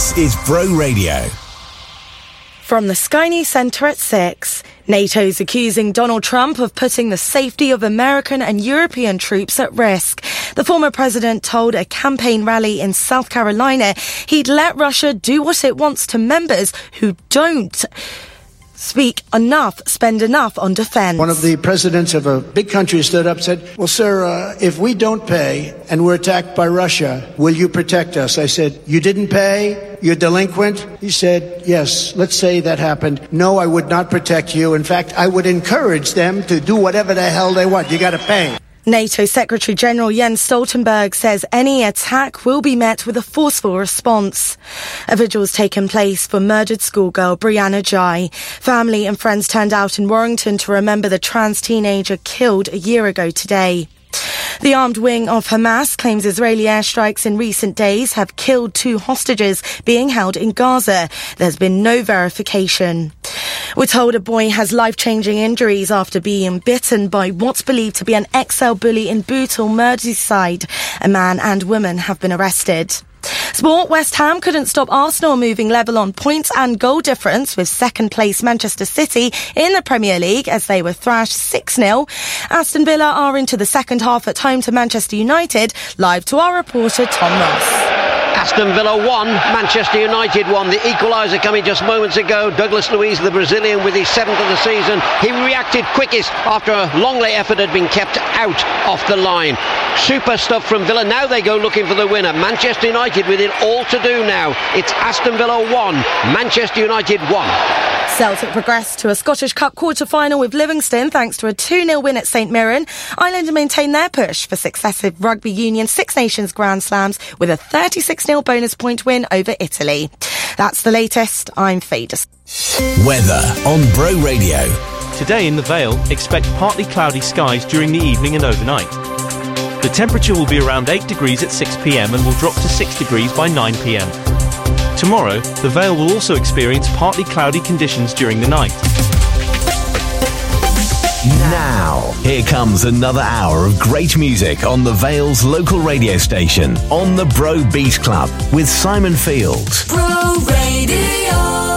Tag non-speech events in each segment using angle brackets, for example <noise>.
This is Bro Radio. From the Sky News Centre at 6, NATO's accusing Donald Trump of putting the safety of American and European troops at risk. The former president told a campaign rally in South Carolina he'd let Russia do what it wants to members who don't speak enough, spend enough on defense. One of the presidents of a big country stood up and said, Well, sir, uh, if we don't pay and we're attacked by Russia, will you protect us? I said, You didn't pay? You're delinquent? He said, Yes, let's say that happened. No, I would not protect you. In fact, I would encourage them to do whatever the hell they want. You got to pay. NATO Secretary General Jens Stoltenberg says any attack will be met with a forceful response. A vigil has taken place for murdered schoolgirl Brianna Ghey. Family and friends turned out in Warrington to remember the trans teenager killed a year ago today. The armed wing of Hamas claims Israeli airstrikes in recent days have killed two hostages being held in Gaza. There's been no verification. We're told a boy has life-changing injuries after being bitten by what's believed to be an XL bully in Bootle, Merseyside. A man and woman have been arrested. Sport, West Ham couldn't stop Arsenal moving level on points and goal difference with second place Manchester City in the Premier League as they were thrashed 6-0. Aston Villa are into the second half at home to Manchester United. Live to our reporter Tom Ross. Aston Villa 1, Manchester United 1. The equaliser coming just moments ago. Douglas Luiz, the Brazilian, with his seventh of the season. He reacted quickest after a long lay effort had been kept out off the line. Super stuff from Villa. Now they go looking for the winner. Manchester United with it all to do now. It's Aston Villa 1, Manchester United 1. Celtic progressed to a Scottish Cup quarter-final with Livingston thanks to a 2-0 win at St Mirren. Ireland maintain their push for successive Rugby Union Six Nations Grand Slams with a 36-0 bonus point win over Italy. That's the latest. I'm Fadus. Weather on Bro Radio. Today in the Vale, expect partly cloudy skies during the evening and overnight. The temperature will be around 8 degrees at 6 pm and will drop to 6 degrees by 9 pm. Tomorrow, the Vale will also experience partly cloudy conditions during the night. Now, here comes another hour of great music on the Vale's local radio station on the Bro Beat Club with Simon Fields. Bro Radio.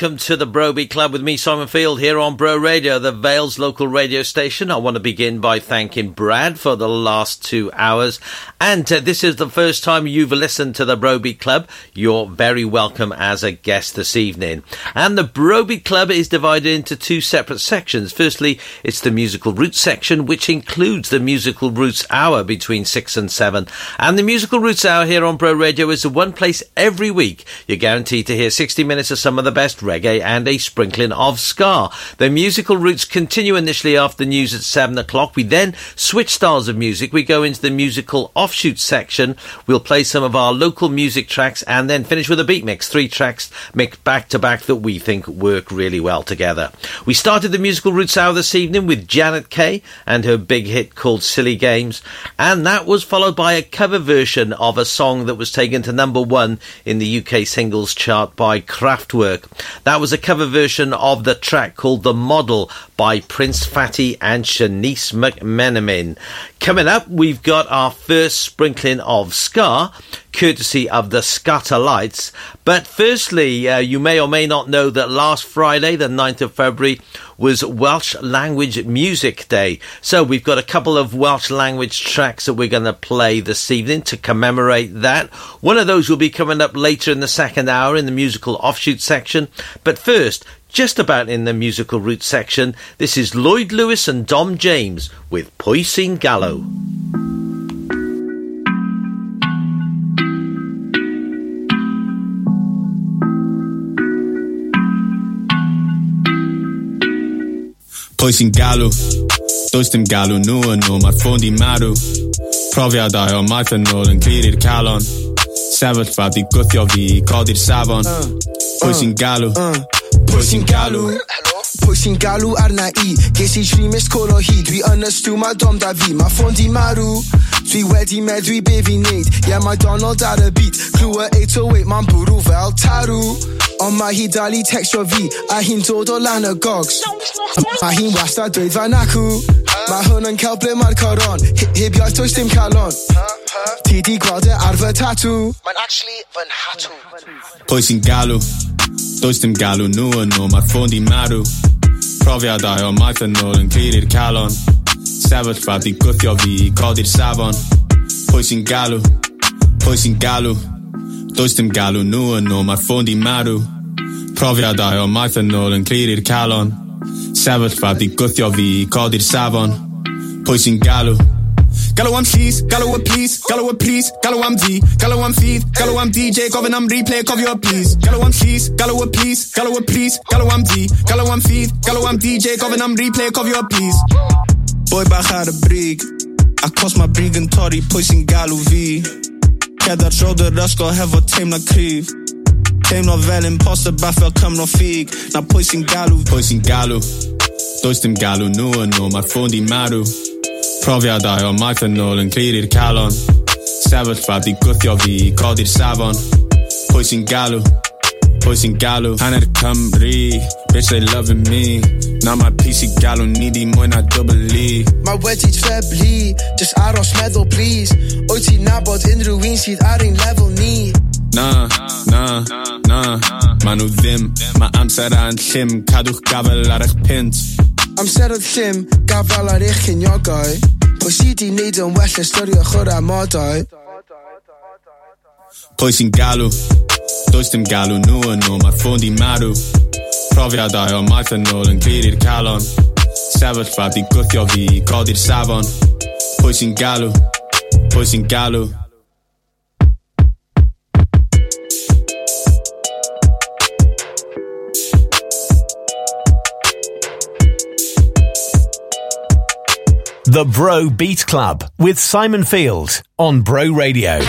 Welcome to the Bro Beat Club with me, Simon Field, here on Bro Radio, the Vales local radio station. I want to begin by thanking Brad for the last two hours. And uh, this is the first time you've listened to the Bro Beat Club. You're very welcome as a guest this evening. And the Bro Beat Club is divided into two separate sections. Firstly, it's the musical roots section, which includes the musical roots hour between six and seven. And the musical roots hour here on Bro Radio is the one place every week you're guaranteed to hear 60 minutes of some of the best reggae and a sprinkling of ska. The musical roots continue initially after the news at 7 o'clock. We then switch styles of music. We go into the musical offshoot section. We'll play some of our local music tracks and then finish with a beat mix. Three tracks mixed back to back that we think work really well together. We started the musical roots hour this evening with Janet Kay and her big hit called Silly Games. And that was followed by a cover version of a song that was taken to number one in the UK singles chart by Kraft Kraftwerk. That was a cover version of the track called The Model by Prince Fatty and Shniece McMenamin. Coming up, we've got our first sprinkling of ska, courtesy of the Skatalites. But firstly, uh, you may or may not know that last Friday, the 9th of February, was Welsh Language Music Day. So we've got a couple of Welsh language tracks that we're going to play this evening to commemorate that. One of those will be coming up later in the second hour in the musical offshoot section. But first, just about in the musical roots section, this is Lloyd Lewis and Dom James with Pwy Sy'n Galw. Pwy sy'n galw? Does dim galw nhw yn nhw, mae'r ffôn marw. Profiadau o maith yn ôl yn clir i'r calon. Sefyllfa di gwthio fi i codi'r safon. Uh, Pwy sy'n uh, galw? Pwy sy'n Galu. Pwy sy'n galw arna i Ges i tri mis col o hyd Dwi yn ystw mae dom da fi Mae ffôn di marw Dwi wedi meddwi be fi'n neud Ie yeah, mae Donald ar y beat. Clwa 808 ma'n bwrw fel tarw Ond mae hi dal i textio fi A hi'n dod o lan y gogs. A hi'n wastad dweud fan acw Mae hwn yn cael ble mae'r coron Heb iaith does dim calon. Ti di gweld e ar fy tatw Mae'n actually fy'n hatw Pwy sy'n galw? Does dim galw nhw yn nhw, mae'r ffôn di marw. Profiadau o maith yn ôl yn clir i'r calon Sefyllfa di gwthio fi i codi'r safon. Pwy sy'n galw, pwy sy'n galw? Does dim galw nhw yn nhw, mae'r ffôn di marw. Profiadau o maith yn ôl yn clir i'r calon Sefyllfa di gwthio fi i codi'r safon. Pwy sy'n galw, Galw am llys, galw y plis, galw y plis, galw am di, galw am ffydd, galw am DJ, gofyn am replay, cofio y plis. Galw am llys, galw y plis, galw y plis, galw am di, galw am ffydd, galw am DJ, gofyn am replay, cofio y plis. Boi bach ar y brig, acos mae brig yn torri, pwy sy'n galw fi. Cedar drod yr ysgol hefo teimlo cryf. Teimlo fel imposter bach fel cymro ffug, na sy'n galw. Pwy sy'n galw? Does dim galw nhw yn nhw, mae'r ffôn di marw. Profiadau o maith yn ôl yn clir i'r calon. Sefyllfa di gwthio fi i codi'r safon. Pwy sy'n galw, pwy sy'n galw? Hanner Cymru, bitch they loving me. Na mae'r PC galw, ni di mwy na double E. Mae wedi treblu, just aros meddwl please. Wyt ti'n nabod unrhyw un sydd ar ein lefel ni? Na, na, na, na. Ma nhw ddim, mae amser a'n llym. Cadwch gafel ar eich pint Amserodd llym gafal ar eich cyniogau Pwy si di wneud yn well ystyrio chwr a modau Pwy sy'n galw? Does dim galw nhw yn nhw, mae'r ffôn di marw Profiadau o maith yn ôl yn glir i'r calon Sefyllfa di gwthio fi i codi'r safon Pwy sy'n galw? Pwy sy'n galw? The Bro Beat Club with Simon Field on Bro Radio.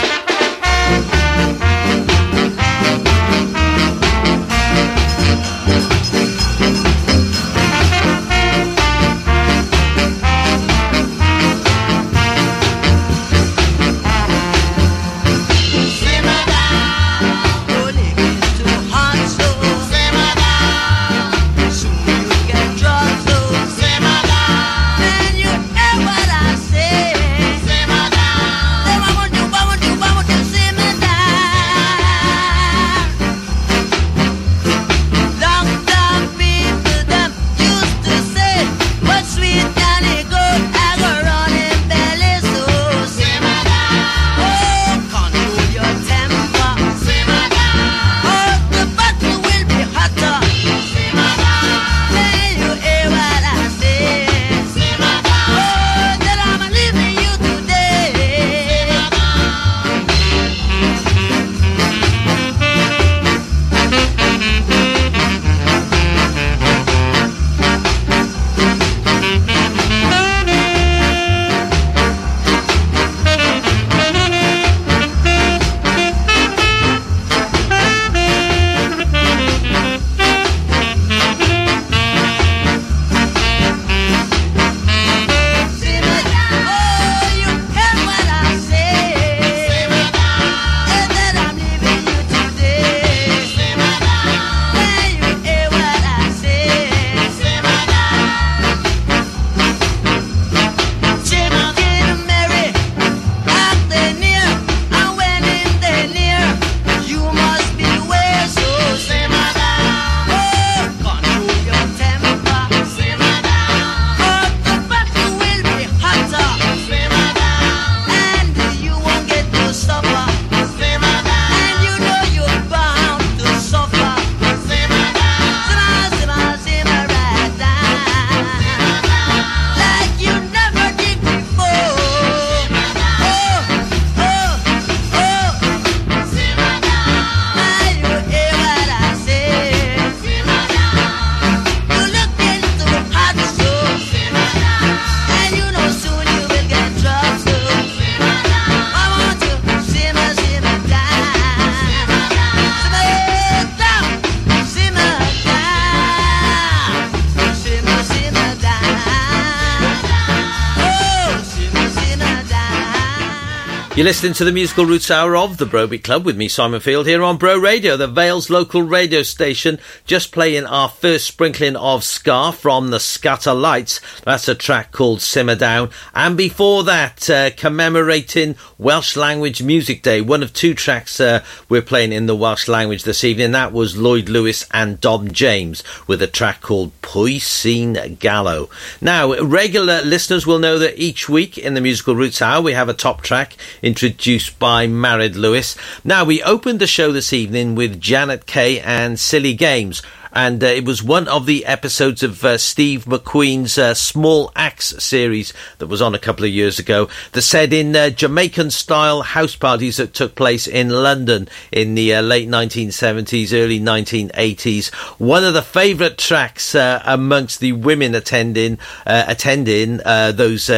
You're listening to the musical roots hour of the Brobeat Club with me, Simon Field, here on Bro Radio, the Vales local radio station. Just playing our first sprinkling of ska from the Skatalites. That's a track called Simmer Down. And before that, uh, commemorating Welsh Language Music Day, one of two tracks uh, we're playing in the Welsh language this evening. That was Lloyd Lewis and Dom James with a track called Pwy Sy'n Galw. Now, regular listeners will know that each week in the musical roots hour we have a top track introduced by Marid Lewis. Now, we opened the show this evening with Janet Kay and Silly Games and uh, it was one of the episodes of uh, Steve McQueen's uh, Small Axe series that was on a couple of years ago that said in uh, Jamaican style house parties that took place in London in the uh, late 1970s, early 1980s. One of the favourite tracks uh, amongst the women attending attending those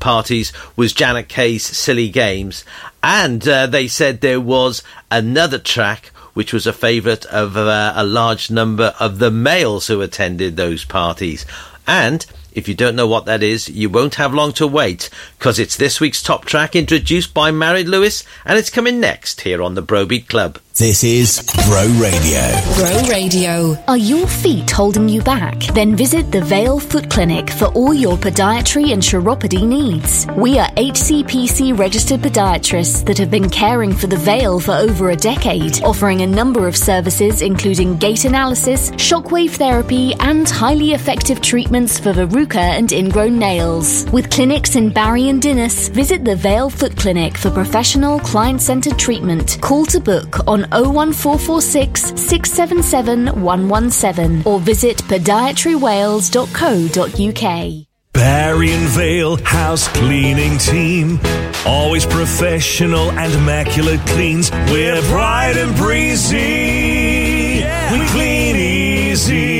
parties was Janet Kay's Silly Games. And they said there was another track which was a favourite of uh, a large number of the males who attended those parties. And if you don't know what that is, you won't have long to wait, because it's this week's top track introduced by Marid Lewis, and it's coming next here on the Brobeat Club. This is Bro Radio. Bro Radio. Are your feet holding you back? Then visit the Vale Foot Clinic for all your podiatry and chiropody needs. We are HCPC registered podiatrists that have been caring for the Vale for over a decade, offering a number of services including gait analysis, shockwave therapy, and highly effective treatments for verruca and ingrown nails. With clinics in Barry and Dinas, visit the Vale Foot Clinic for professional, client centered treatment. Call to book on 01446 677 117 or visit podiatrywales.co.uk. Barry and Vale House Cleaning Team. Always professional and immaculate cleans. We're bright and breezy. We clean easy.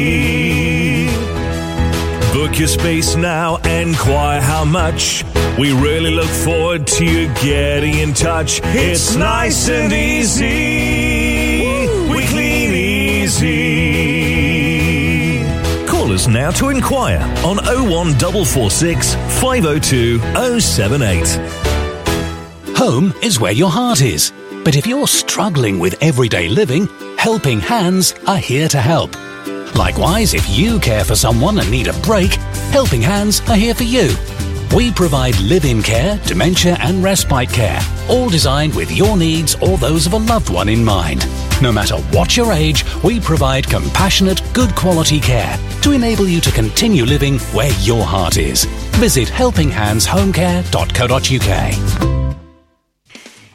Book your space now, enquire how much. We really look forward to you getting in touch. It's nice and easy. We clean easy. Call us now to inquire on 01446 502 078. Home is where your heart is. But if you're struggling with everyday living, Helping Hands are here to help. Likewise, if you care for someone and need a break, Helping Hands are here for you. We provide live-in care, dementia and respite care, all designed with your needs or those of a loved one in mind. No matter what your age, we provide compassionate, good quality care to enable you to continue living where your heart is. Visit helpinghandshomecare.co.uk.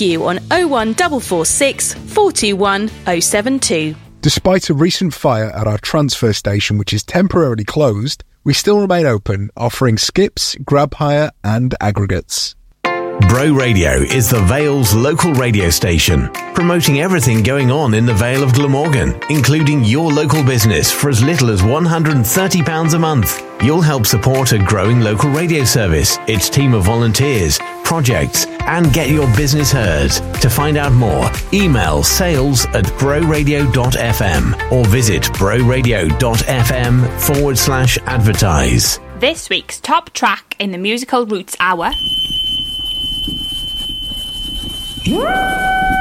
you on 01446 421 072. Despite a recent fire at our transfer station, which is temporarily closed, we still remain open, offering skips, grab hire, and aggregates. Bro Radio is the Vale's local radio station, promoting everything going on in the Vale of Glamorgan, including your local business for as little as £130 a month. You'll help support a growing local radio service, its team of volunteers, projects, and get your business heard. To find out more, email sales at broradio.fm or visit broradio.fm forward slash advertise. This week's top track in the musical Roots Hour. Bro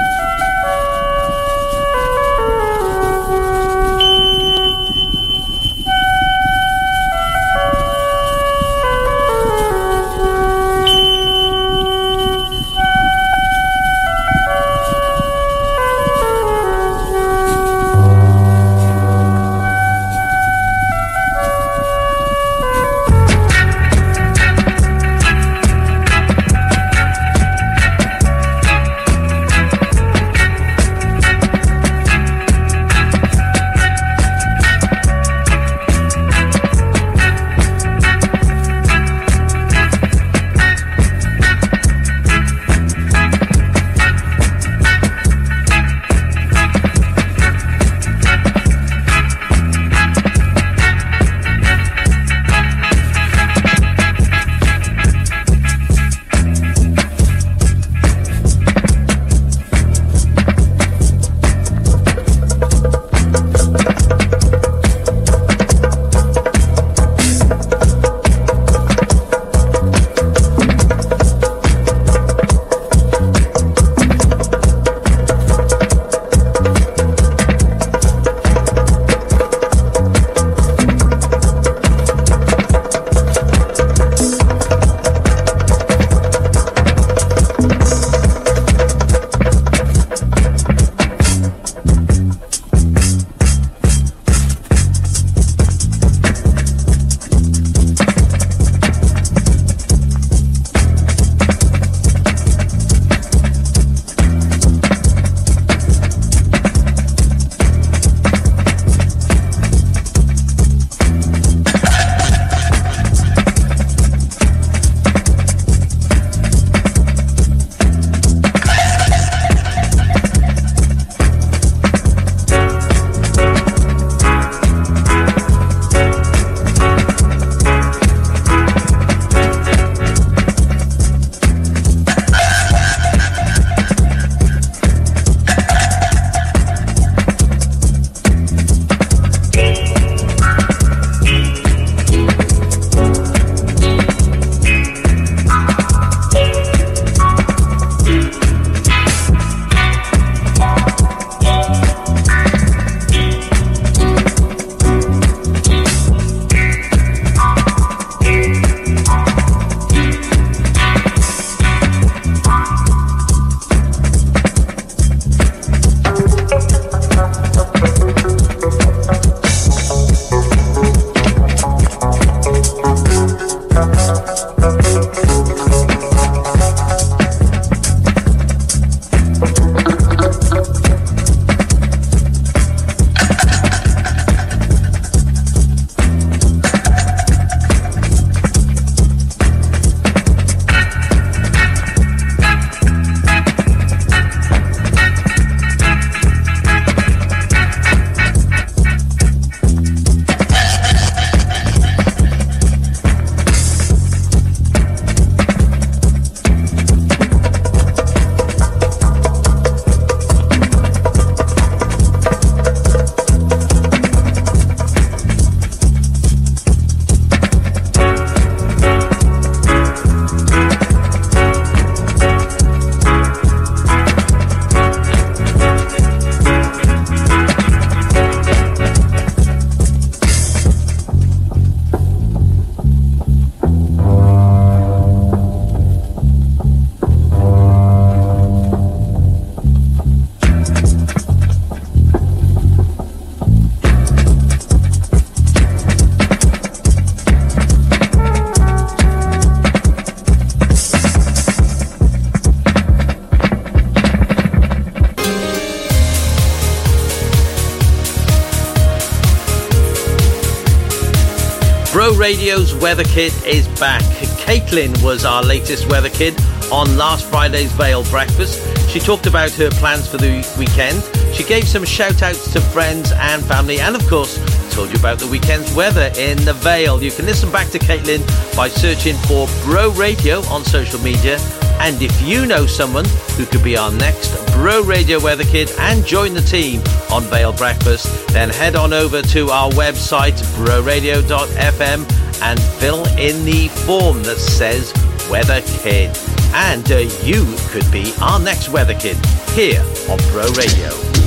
Weather Kid is back. Caitlin was our latest weather kid on last Friday's Vale Breakfast. She talked about her plans for the weekend. She gave some shout outs to friends and family, and of course, told you about the weekend's weather in the Vale. You can listen back to Caitlin by searching for Bro Radio on social media. And if you know someone who could be our next Bro Radio Weather Kid and join the team on Vale Breakfast, then head on over to our website, broradio.fm, and fill in the form that says Weather Kid. And uh, you could be our next Weather Kid here on Bro Radio.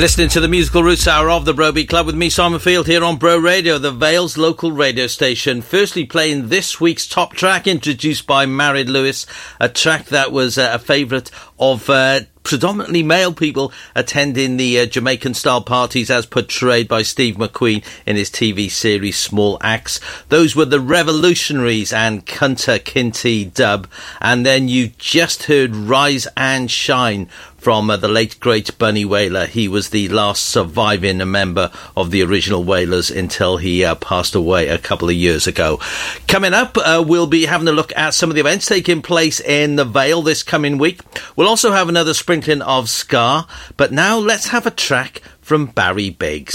You're listening to the musical roots hour of the Bro Beat Club with me, Simon Field, here on Bro Radio, the Vale's local radio station. Firstly, playing this week's top track, introduced by Married Lewis, a track that was uh, a favourite of uh, predominantly male people attending the uh, Jamaican style parties as portrayed by Steve McQueen in his TV series Small Axe. Those were the Revolutionaries and Kunta Kinte dub. And then you just heard Rise and Shine from uh, the late great Bunny Wailer. He was the last surviving member of the original Wailers until he uh, passed away a couple of years ago. Coming up, uh, we'll be having a look at some of the events taking place in the Vale this coming week. We'll also have another sprinkling of Ska, but now let's have a track from Barry Biggs.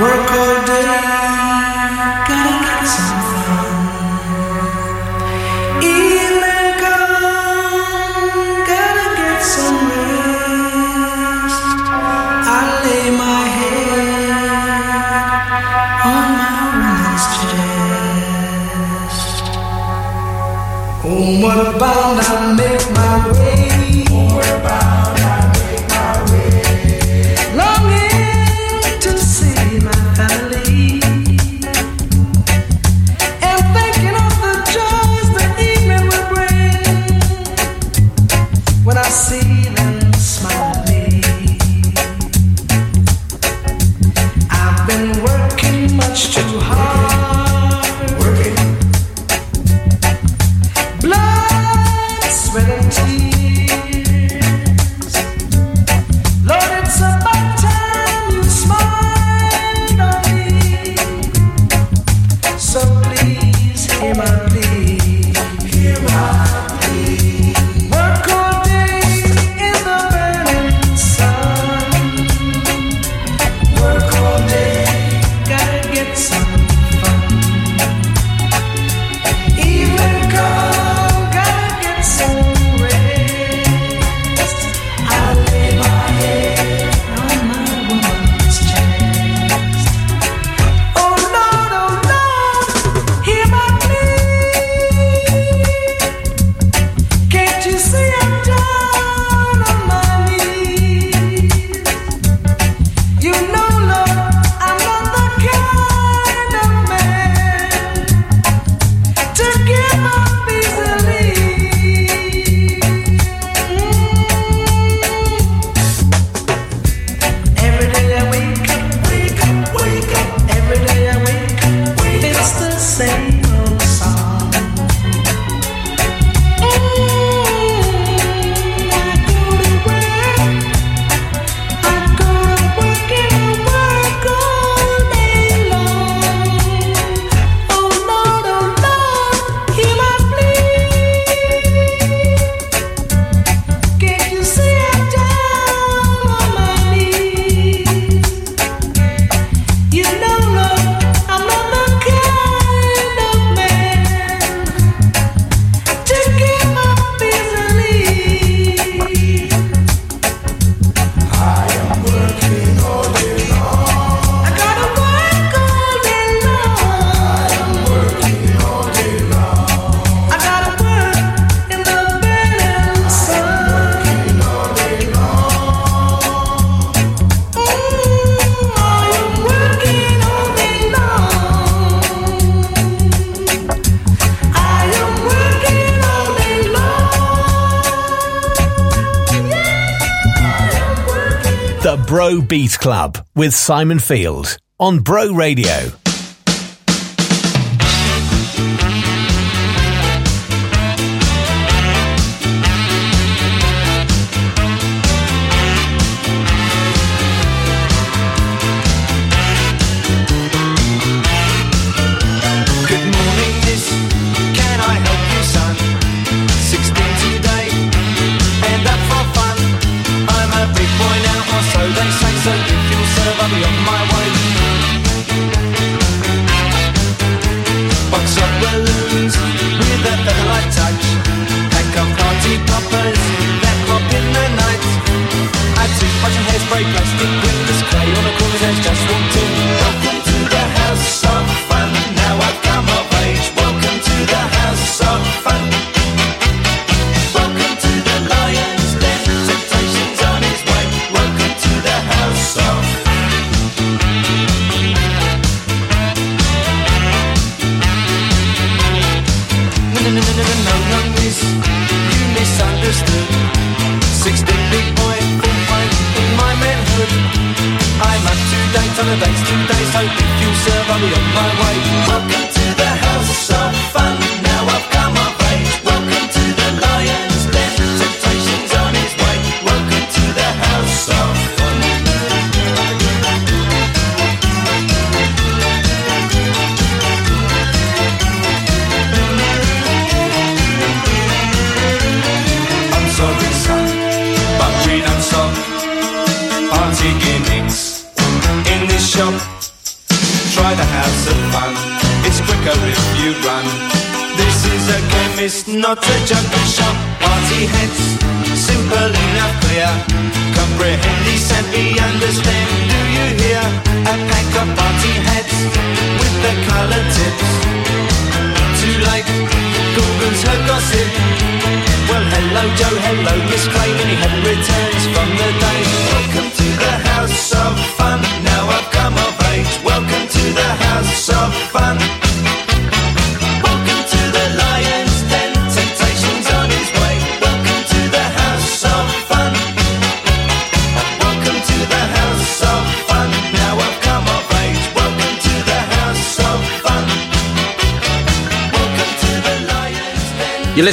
Work all with Simon Field on Bro Radio.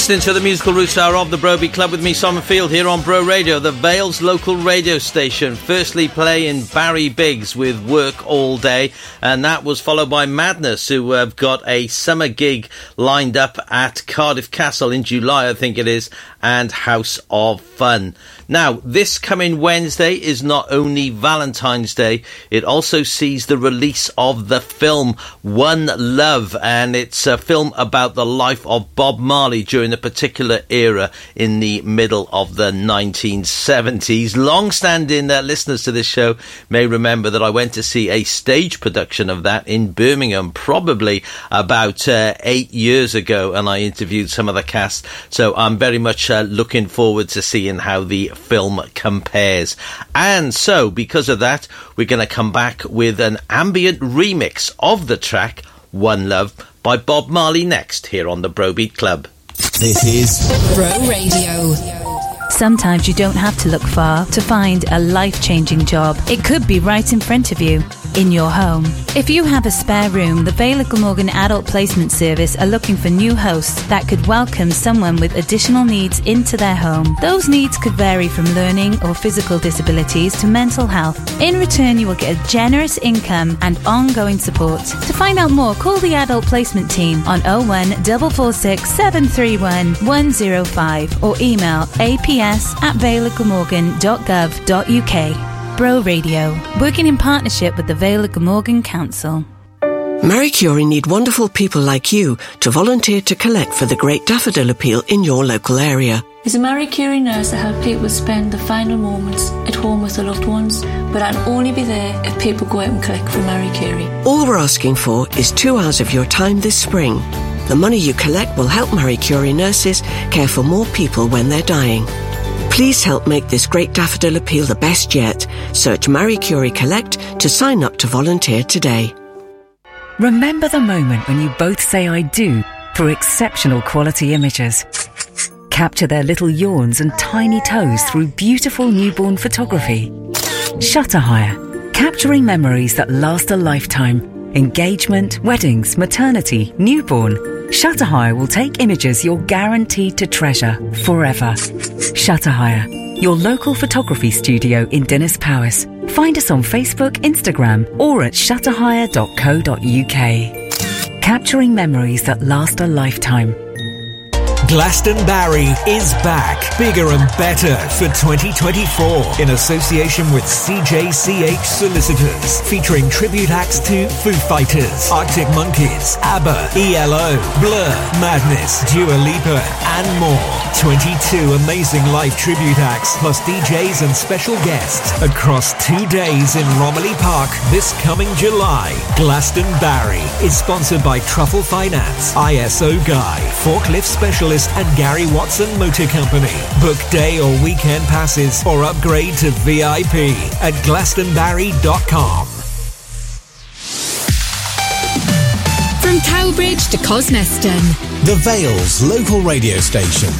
Listening to the musical roots hour of the Bro Beat Club with me, Simon Field, here on Bro Radio, the Vale's local radio station. Firstly, playing Barry Biggs with Work All Day, and that was followed by Madness, who have got a summer gig lined up at Cardiff Castle in July, I think it is, and House of Fun. Now, this coming Wednesday is not only Valentine's Day, it also sees the release of the film One Love, and it's a film about the life of Bob Marley during a particular era in the middle of the 1970s. Long standing uh, listeners to this show may remember that I went to see a stage production of that in Birmingham, probably about uh, eight years ago, and I interviewed some of the cast. So I'm very much uh, looking forward to seeing how the film compares. And so, because of that, we're going to come back with an ambient remix of the track One Love by Bob Marley next here on the Bro Beat Club. This is Bro Radio. Sometimes you don't have to look far to find a life changing job. It could be right in front of you, in your home. If you have a spare room, the of Glamorgan Adult Placement Service are looking for new hosts that could welcome someone with additional needs into their home. Those needs could vary from learning or physical disabilities to mental health. In return, you will get a generous income and ongoing support. To find out more, call the Adult Placement Team on 01 446 731 105 or email aps at valeofglamorgan.gov.uk. Bro Radio, working in partnership with the Vale of Glamorgan Council. Marie Curie need wonderful people like you to volunteer to collect for the Great Daffodil Appeal in your local area. As a Marie Curie nurse that help people spend the final moments at home with their loved ones, but I'll only be there if people go out and collect for Marie Curie. All we're asking for is two hours of your time this spring. The money you collect will help Marie Curie nurses care for more people when they're dying. Please help make this Great Daffodil Appeal the best yet. Search Marie Curie Collect to sign up to volunteer today. Remember the moment when you both say I do through exceptional quality images. Capture their little yawns and tiny toes through beautiful newborn photography. Shutter Hire, capturing memories that last a lifetime. Engagement, weddings, maternity, newborn. Shutter Hire will take images you're guaranteed to treasure forever. Shutter Hire, your local photography studio in Dinas Powys. Find us on Facebook, Instagram, or at shutterhire.co.uk. Capturing memories that last a lifetime. Glastonbarry is back, bigger and better for 2024 in association with CJCH Solicitors, featuring tribute acts to Foo Fighters, Arctic Monkeys, ABBA, ELO, Blur, Madness, Dua Lipa, and more. 22 amazing live tribute acts, plus DJs and special guests across two days in Romilly Park this coming July. Glastonbarry is sponsored by Truffle Finance, ISO Guy, Forklift Specialist, and Gary Watson Motor Company. Book day or weekend passes or upgrade to VIP at glastonbarry.com. From Cowbridge to Cosmeston. The Vale's local radio station.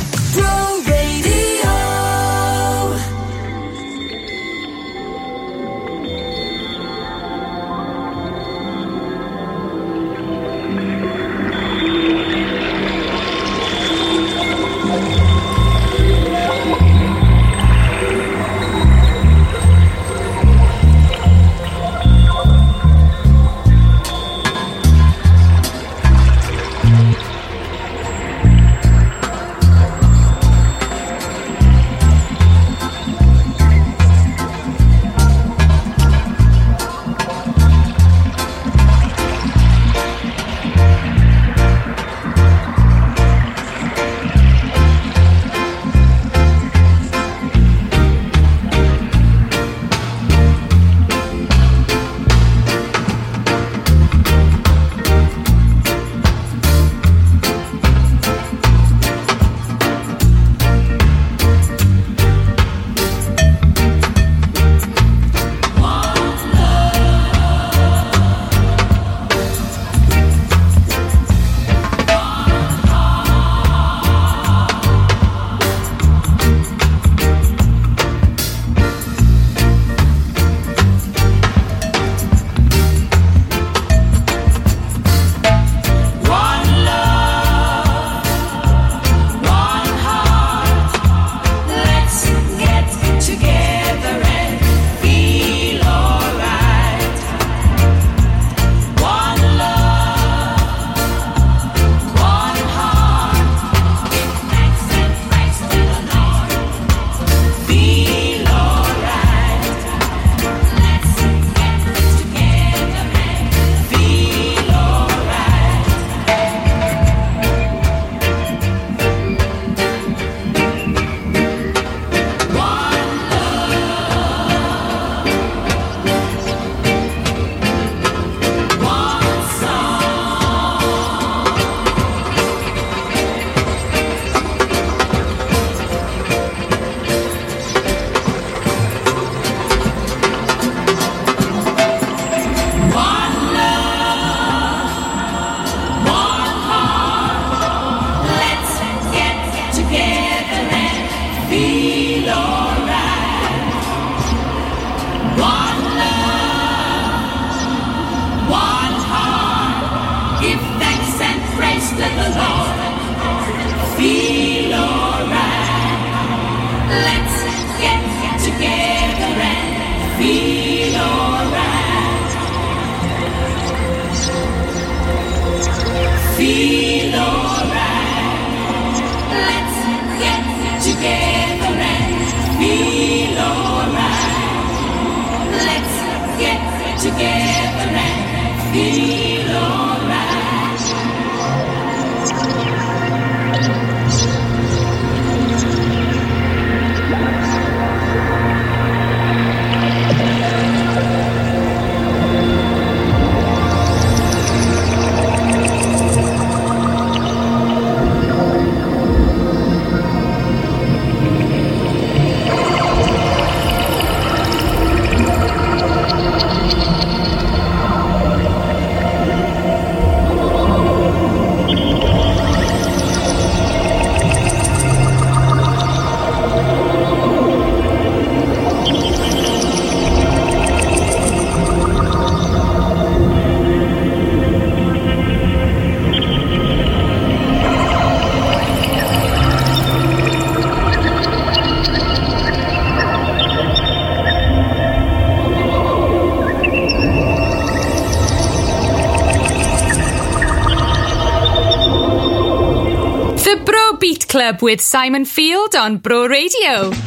Club with Simon Field on Bro Radio.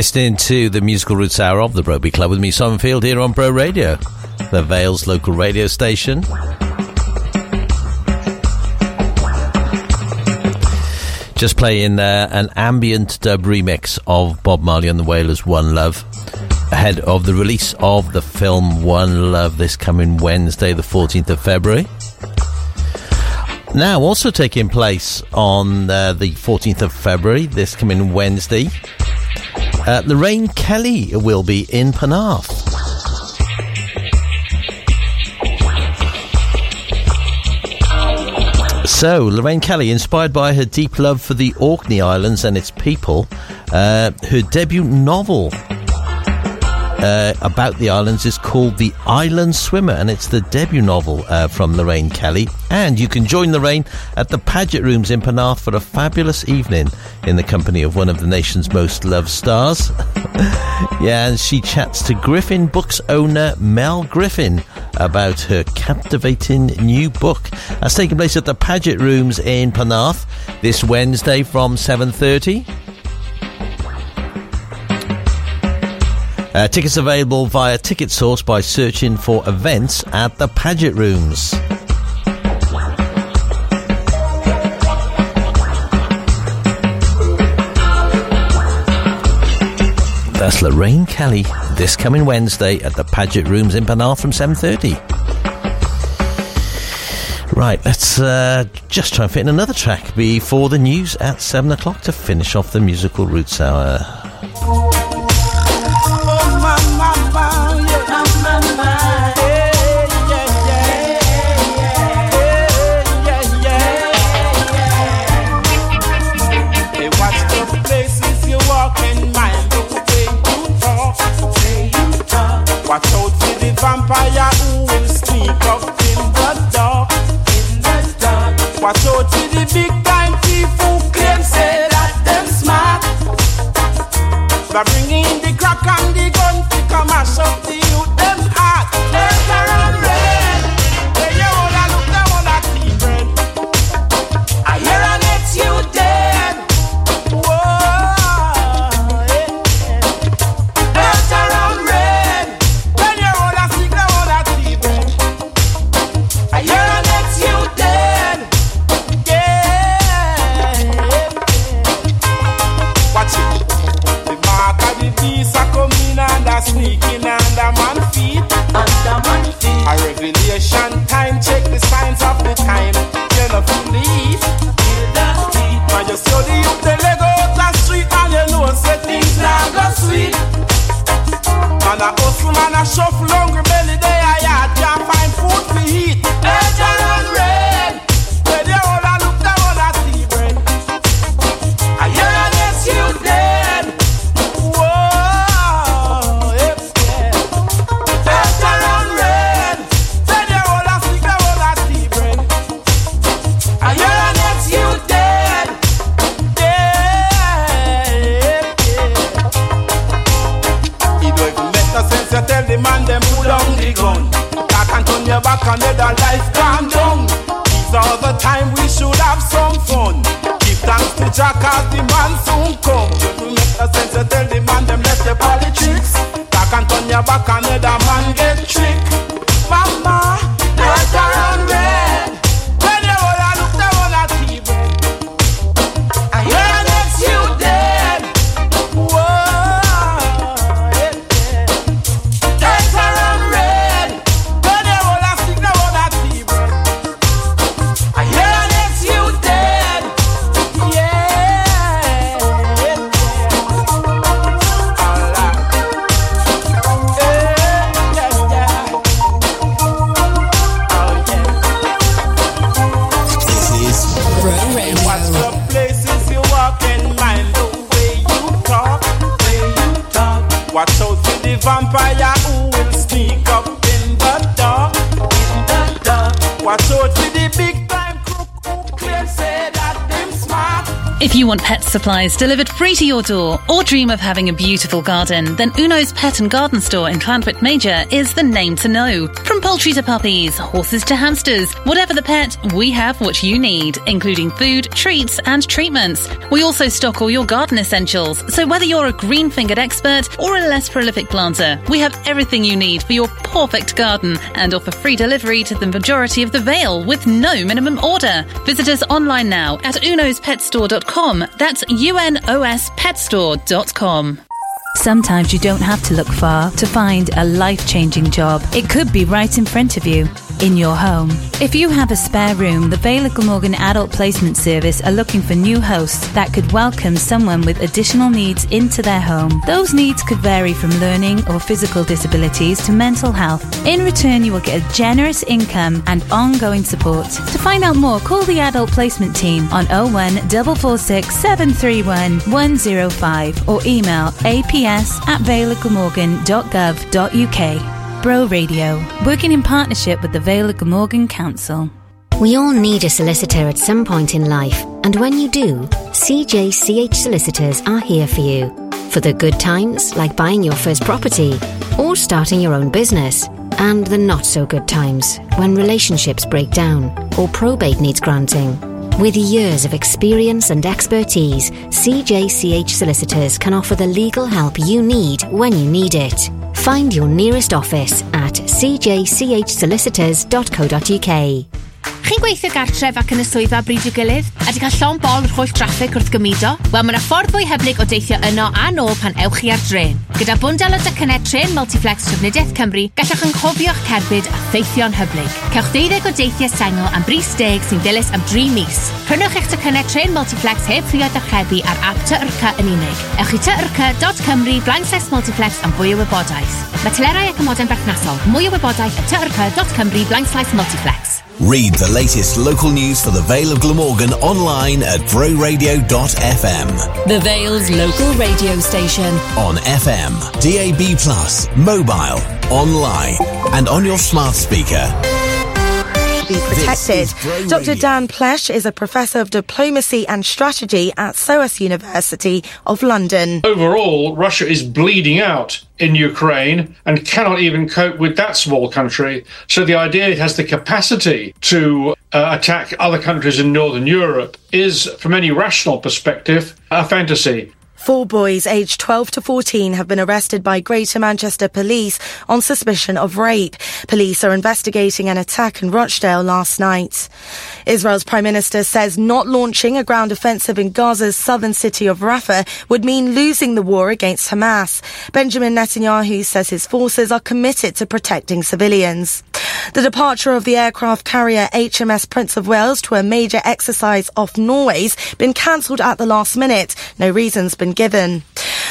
Listening to the Musical Roots Hour of the Bro Beat Club with me, Simon Field, here on Bro Radio, the Vale's local radio station. Just playing uh, an ambient dub remix of Bob Marley and the Wailers' One Love ahead of the release of the film One Love this coming Wednesday, the 14th of February. Now, also taking place on uh, the 14th of February, this coming Wednesday, uh, Lorraine Kelly will be in Penarth. So, Lorraine Kelly, inspired by her deep love for the Orkney Islands and its people, uh, her debut novel uh, about the islands is called The Island Swimmer, and it's the debut novel uh, from Lorraine Kelly. And you can join Lorraine at the Paget Rooms in Penarth for a fabulous evening in the company of one of the nation's most loved stars. <laughs> yeah, and she chats to Griffin Books owner Mel Griffin about her captivating new book. That's taking place at the Paget Rooms in Penarth this Wednesday from 7.30. Uh, tickets available via Ticket Source by searching for events at the Paget Rooms. That's Lorraine Kelly this coming Wednesday at the Paget Rooms in Penarth from 7.30. Right, let's uh, just try and fit in another track before the news at 7 o'clock to finish off the musical Roots Hour. Vampire who will sneak up in the dark. In the dark. Watch out for the big time thief who claim say that them smart. By bringing the crack and the gun to come mash up the A revelation time, check the signs of the time. You know, believe. Man, you how the youth they leg out the street and you know say things now go sweet. Man a hustle, man a shuffle, hungry belly they a yard can't find food to eat. Danger and to Jack as the man soon come. Don't make no sense you tell the man them left the politics. That can turn your back on the man get trick. You want pet supplies delivered free to your door or dream of having a beautiful garden, then Uno's Pet and Garden Store in Llantwit Major is the name to know. From poultry to puppies, horses to hamsters, whatever the pet, we have what you need, including food, treats, and treatments. We also stock all your garden essentials, so whether you're a green fingered expert or a less prolific planter, we have everything you need for your perfect garden and offer free delivery to the majority of the Vale with no minimum order. Visit us online now at unospetstore.com. That's unospetstore.com. Sometimes you don't have to look far to find a life changing job. It could be right in front of you, in your home. If you have a spare room, the of Glamorgan Adult Placement Service are looking for new hosts that could welcome someone with additional needs into their home. Those needs could vary from learning or physical disabilities to mental health. In return, you will get a generous income and ongoing support. To find out more, call the Adult Placement Team on 01 446 731 105 or email ap pps at valeofglamorgan.gov.uk. Bro Radio, working in partnership with the Vale of Glamorgan Council. We all need a solicitor at some point in life, and when you do, CJCH solicitors are here for you. For the good times, like buying your first property or starting your own business, and the not so good times, when relationships break down or probate needs granting. With years of experience and expertise, CJCH solicitors can offer the legal help you need when you need it. Find your nearest office at cjchsolicitors.co.uk. chi'n gweithio gartref ac yn y swyddfa bryd i'w gilydd? A di cael llon bol yr holl traffig wrth gymudo? Wel, mae'n yna ffordd fwy hyblyg o deithio yno a nôl pan ewch chi ar dren. Gyda bwndel o dycynnau tren Multiflex Trefnidiaeth Cymru, gallwch yn cofio'ch cerbyd a theithio'n hyblyg. Cewch 12 o deithiau sengl am bris deg sy'n ddilys am 3 mis. Prynwch eich dycynnau tren Multiflex heb ffrio ddechreubu ar app Tyrca yn unig. Ewch i tyrca.cymru blaenses Multiflex am fwy o wybodaeth. Mae telerau ac ymodau'n berthnasol. Mwy o wybodaeth at tyrca.cymru blaenslais Multiflex. Read the latest local news for the Vale of Glamorgan online at broradio.fm. The Vale's local radio station. On FM, DAB, mobile, online, and on your smart speaker. Be protected. Dr. Dan Plesch is a professor of diplomacy and strategy at SOAS University of London. Overall, Russia is bleeding out in Ukraine and cannot even cope with that small country. So the idea it has the capacity to uh, attack other countries in Northern Europe is, from any rational perspective, a fantasy. Four boys aged 12 to 14 have been arrested by Greater Manchester Police on suspicion of rape. Police are investigating an attack in Rochdale last night. Israel's Prime Minister says not launching a ground offensive in Gaza's southern city of Rafah would mean losing the war against Hamas. Benjamin Netanyahu says his forces are committed to protecting civilians. The departure of the aircraft carrier HMS Prince of Wales to a major exercise off Norway's been cancelled at the last minute. No reasons been given.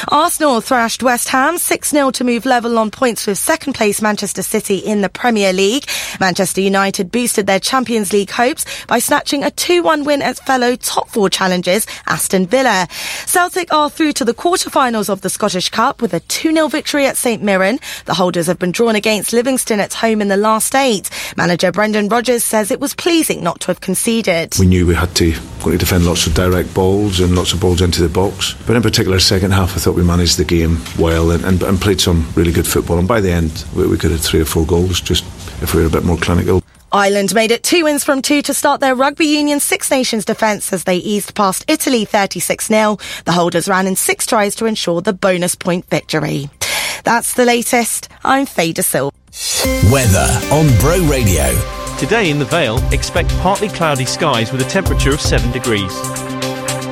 Arsenal thrashed West Ham 6-0 to move level on points with second place Manchester City in the Premier League. Manchester United boosted their Champions League hopes by snatching a 2-1 win at fellow top four challengers Aston Villa. Celtic are through to the quarter-finals of the Scottish Cup with a 2-0 victory at St Mirren. The holders have been drawn against Livingston at home in the last eight. Manager Brendan Rodgers says it was pleasing not to have conceded. We knew we had to, to defend lots of direct balls and lots of balls into the box. But in particular, second half, I thought we managed the game well and, and, and played some really good football. And by the end, we, we could have three or four goals just if we were a bit more clinical. Ireland made it two wins from two to start their Rugby Union Six Nations defence as they eased past Italy 36-0. The holders ran in six tries to ensure the bonus point victory. That's the latest. I'm Fader Silva. Weather on Bro Radio. Today in the Vale, expect partly cloudy skies with a temperature of 7 degrees.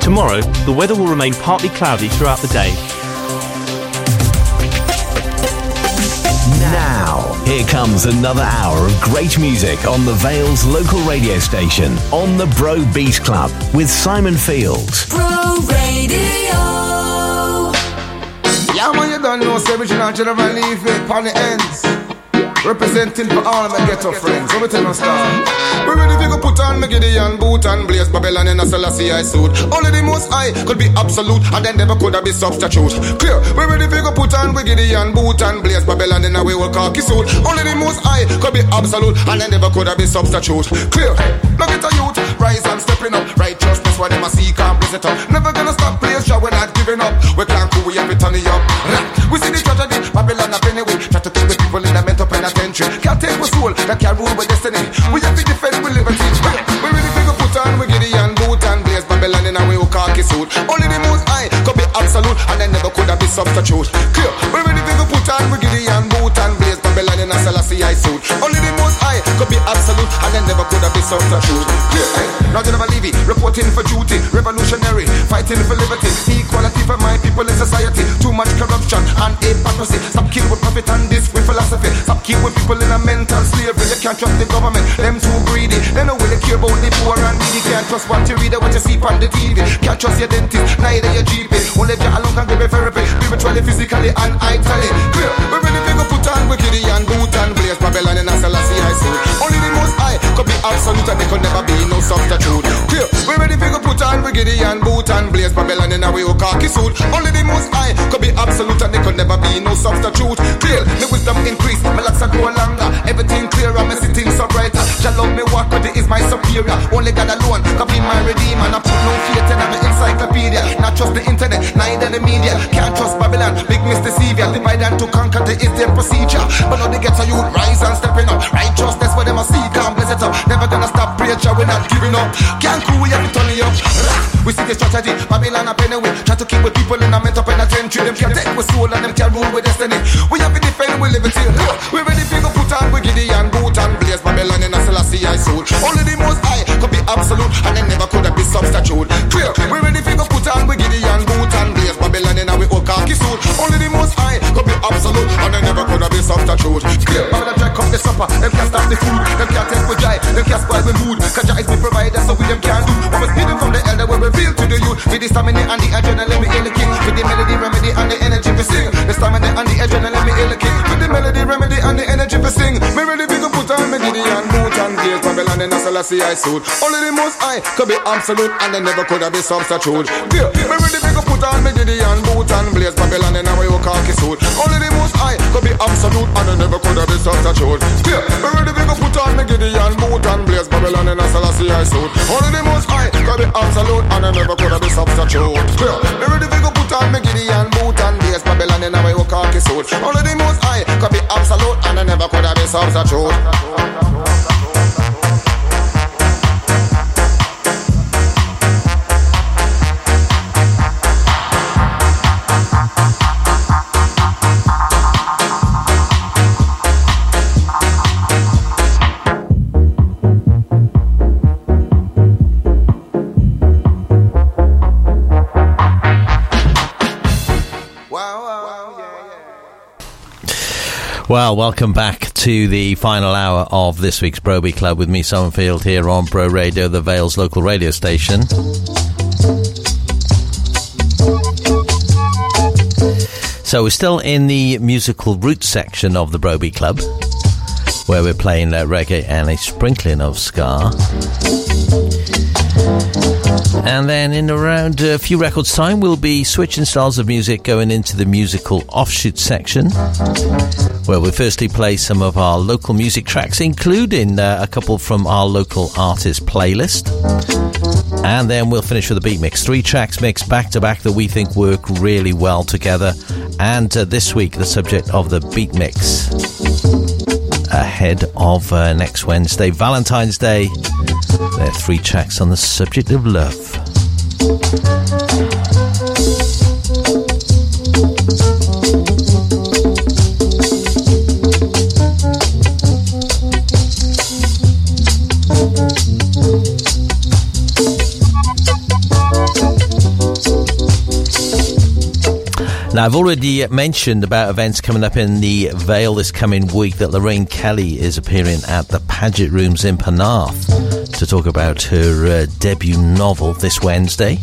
Tomorrow, the weather will remain partly cloudy throughout the day. Now, here comes another hour of great music on the Vale's local radio station on the Bro Beat Club with Simon Fields. Bro Radio. Yeah, man, you don't know, say original general leave it on the ends. Representing for all my ghetto friends. So we tell us. We ready to go put on my Gideon boot and blaze Babylon in a Selassie I suit. Only the most high could be absolute and then never could have be substitute. Clear. We ready to go put on my Gideon boot and blaze Babylon in a way will khaki suit. Only the most high could be absolute and then never could have be substitute. Clear. Look at the youth, rise and stepping up. Righteousness why them a seek and it up. Never gonna stop place, show we're not giving up. We can't cool, we have it turning up. We see the tragedy, Babylon up anyway. Try to keep the people in the mental penitentiary. Can't take my soul, that can't rule with destiny. We have to defend with liberty. We really think we put on, we Gideon boot and blaze Babylon in a way khaki suit. Only the most high could be absolute, and then never could have be substitute. Clear. We really think we put on, we boot and blaze Babylon in a Selassie I suit. Only the most high could be absolute, and then never could have be substitute. Clear. Now General Levy, reporting for duty, revolutionary, fighting for liberty, equality for my people in society. Too much corruption and hypocrisy. Stop killing with profit and this with philosophy. Stop keeping people in a mental slavery. You can't trust the government, them too greedy. They don't really care about the poor and needy. Can't trust what you read or what you see on the TV. Can't trust your dentist, neither your GP. Only your alone can give you therapy, spiritually, physically, and itally. Put on Brigidi and blaze Babylon in a way khaki suit. Only the most high could be absolute and there could never be no substitute. Clear, the wisdom increase, my locks are grow longer. Everything clear, I'm sitting so bright. Jah love me walk, but it is my superior. Only God alone can be my redeemer. I put no faith in my encyclopedia. Not trust the internet, neither the media. Can't trust Babylon, big Mr. Savior. Divide and to conquer, the is their procedure. But now they get a youth rise and stepping up. Righteousness where them a seek and bless it up. Never gonna stop preacher, we're not giving up. Can't cool, we have to turn it up. We see the strategy, Babylon up anyway. Try to keep with people in a mental penitentiary. Them can't take with soul and them can't rule with destiny. We have to defend, it here. We ready to go put on, we Gideon, boot and blaze Babylon in a Selassie I soul. Only the most high could be absolute and they never could have be substitute. Clear, we ready to go put on, boot and khaki suit. Only the most high could be absolute and they never could have be substitute. Clear, Babylon try come the supper, them can't stop the food, them can't take with joy, them can't spoil the mood. Cause Jah is the provider, so we them can't do. What was hidden from the elder will reveal to the youth. With the stamina and the adrenaline, we hail the king. With the melody, remedy, and the energy to sing. The stamina and the adrenaline, we hail the king. With the melody, remedy, and the energy to sing. Me ready big up put on me Gideon and gaze Babylon in a Selassie I suit. Only the most high could be absolute and they never could have be substitute. Yeah, me ready up put on me Gideon boot and blaze Babylon in a way khaki suit. Only the most high could be absolute and they never could have be substitute. Yeah, me ready up put on me Gideon boot and blaze Babylon in a Selassie I suit. Only the most high could be absolute and they never could have be substitute. Yeah, me ready up put on me Gideon boot and blaze Babylon in a way khaki suit. Only the most high could be absolute and they never could have be substitute. Well, welcome back to the final hour of this week's Bro Beat Club with me, Simon Field, here on Bro Radio, the Vales local radio station. So we're still in the musical roots section of the Bro Beat Club, where we're playing uh, reggae and a sprinkling of ska. And then in around a few records' time, we'll be switching styles of music going into the musical offshoot section, where we'll firstly play some of our local music tracks, including uh, a couple from our local artist playlist. And then we'll finish with a beat mix. Three tracks mixed back to back that we think work really well together. And uh, this week, the subject of the beat mix ahead of uh, next Wednesday, Valentine's Day. There are three tracks on the subject of love. Now, I've already mentioned about events coming up in the Vale this coming week that Lorraine Kelly is appearing at the Paget Rooms in Penarth to talk about her uh, debut novel this Wednesday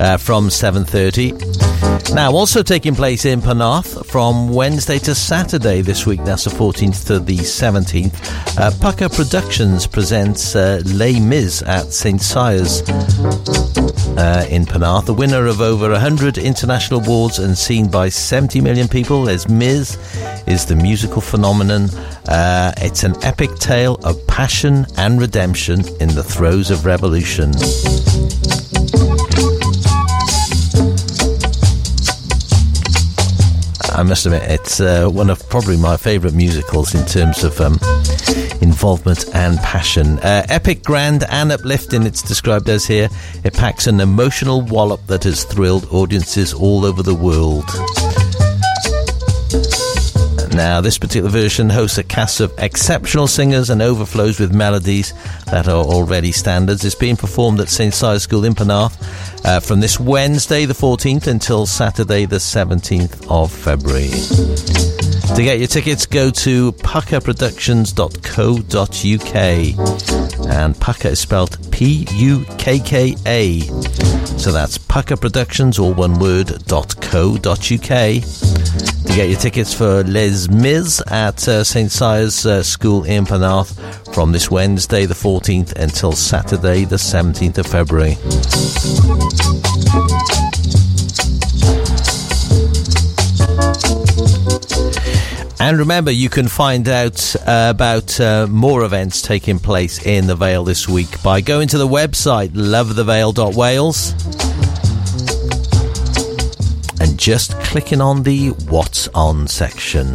uh, from 7.30. Now, also taking place in Penarth from Wednesday to Saturday this week, that's the 14th to the 17th, uh, Pukka Productions presents uh, Les Mis at St. Cyres uh, in Penarth, the winner of over 100 international awards and seen by 70 million people. Les Mis is the musical phenomenon. Uh, it's an epic tale of passion and redemption in the throes of revolution. I must admit, it's uh, one of probably my favourite musicals in terms of um, involvement and passion. Uh, epic, grand, and uplifting, it's described as here. It packs an emotional wallop that has thrilled audiences all over the world. Now, this particular version hosts a cast of exceptional singers and overflows with melodies that are already standards. It's being performed at St. Cyres School in Penarth uh, from this Wednesday, the 14th, until Saturday, the 17th of February. To get your tickets, go to pukkaproductions.co.uk. And Pukka is spelled P U K K A. So that's pukkaproductions, all one word, .co.uk. To get your tickets for Les Mis at uh, St. Cyres uh, School in Penarth from this Wednesday, the 14th, until Saturday, the 17th of February. And remember, you can find out uh, about uh, more events taking place in the Vale this week by going to the website lovethevale.wales and just clicking on the What's On section.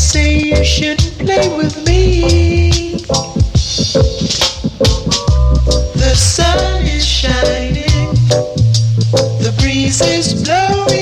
Say you shouldn't play with me. The sun is shining. The breeze is blowing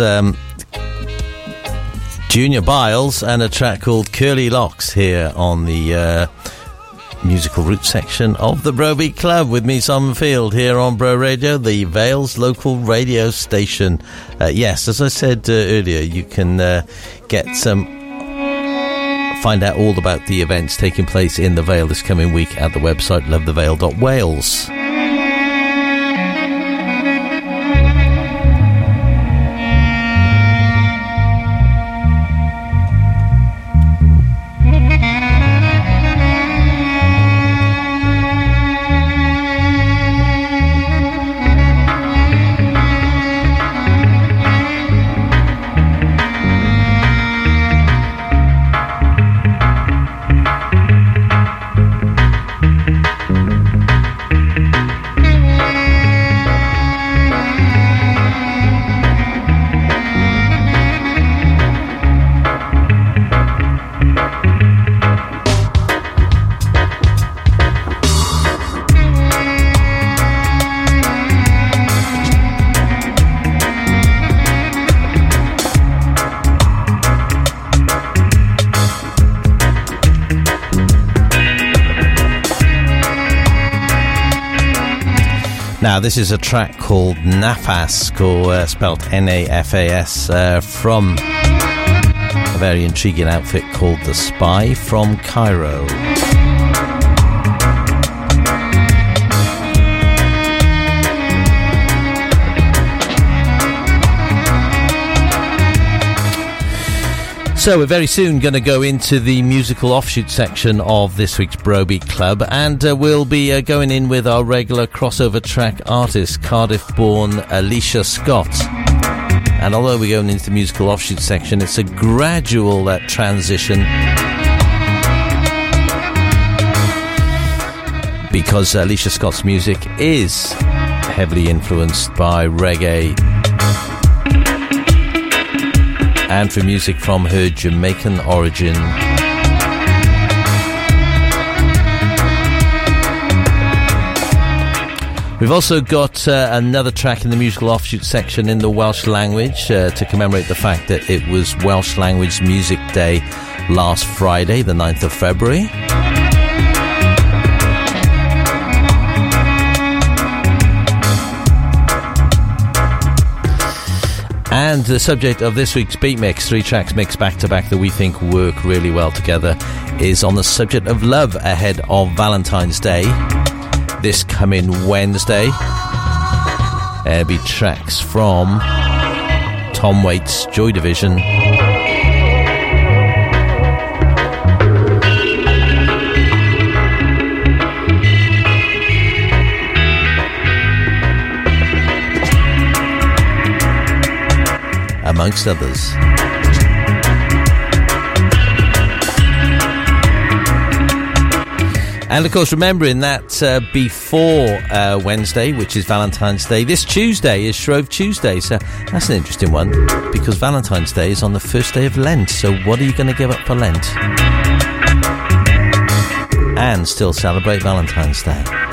Um, Junior Byles and a track called Curly Locks here on the uh, musical root section of the Brobeat Club with me, Simon Field, here on Bro Radio, the Vales local radio station. Uh, yes, as I said uh, earlier, you can uh, get some. Find out all about the events taking place in the Vale this coming week at the website lovethevale.wales. Now, this is a track called Nafas, or uh, spelled N A F A S, uh, from a very intriguing outfit called The Spy from Cairo. So we're very soon going to go into the musical offshoot section of this week's Brobeat Club, and uh, we'll be uh, going in with our regular crossover track artist, Cardiff-born Alicia Scott. And although we're going into the musical offshoot section, it's a gradual uh, transition because Alicia Scott's music is heavily influenced by reggae and for music from her Jamaican origin. We've also got uh, another track in the musical offshoot section in the Welsh language uh, to commemorate the fact that it was Welsh Language Music Day last Friday, the 9th of February. And the subject of this week's Beat Mix, three tracks mixed back to back that we think work really well together, is on the subject of love ahead of Valentine's Day. This coming Wednesday. There'll be tracks from Tom Waits' Joy Division. Amongst others. And of course, remembering that uh, before uh, Wednesday, which is Valentine's Day, this Tuesday is Shrove Tuesday. So that's an interesting one because Valentine's Day is on the first day of Lent. So, what are you going to give up for Lent? And still celebrate Valentine's Day.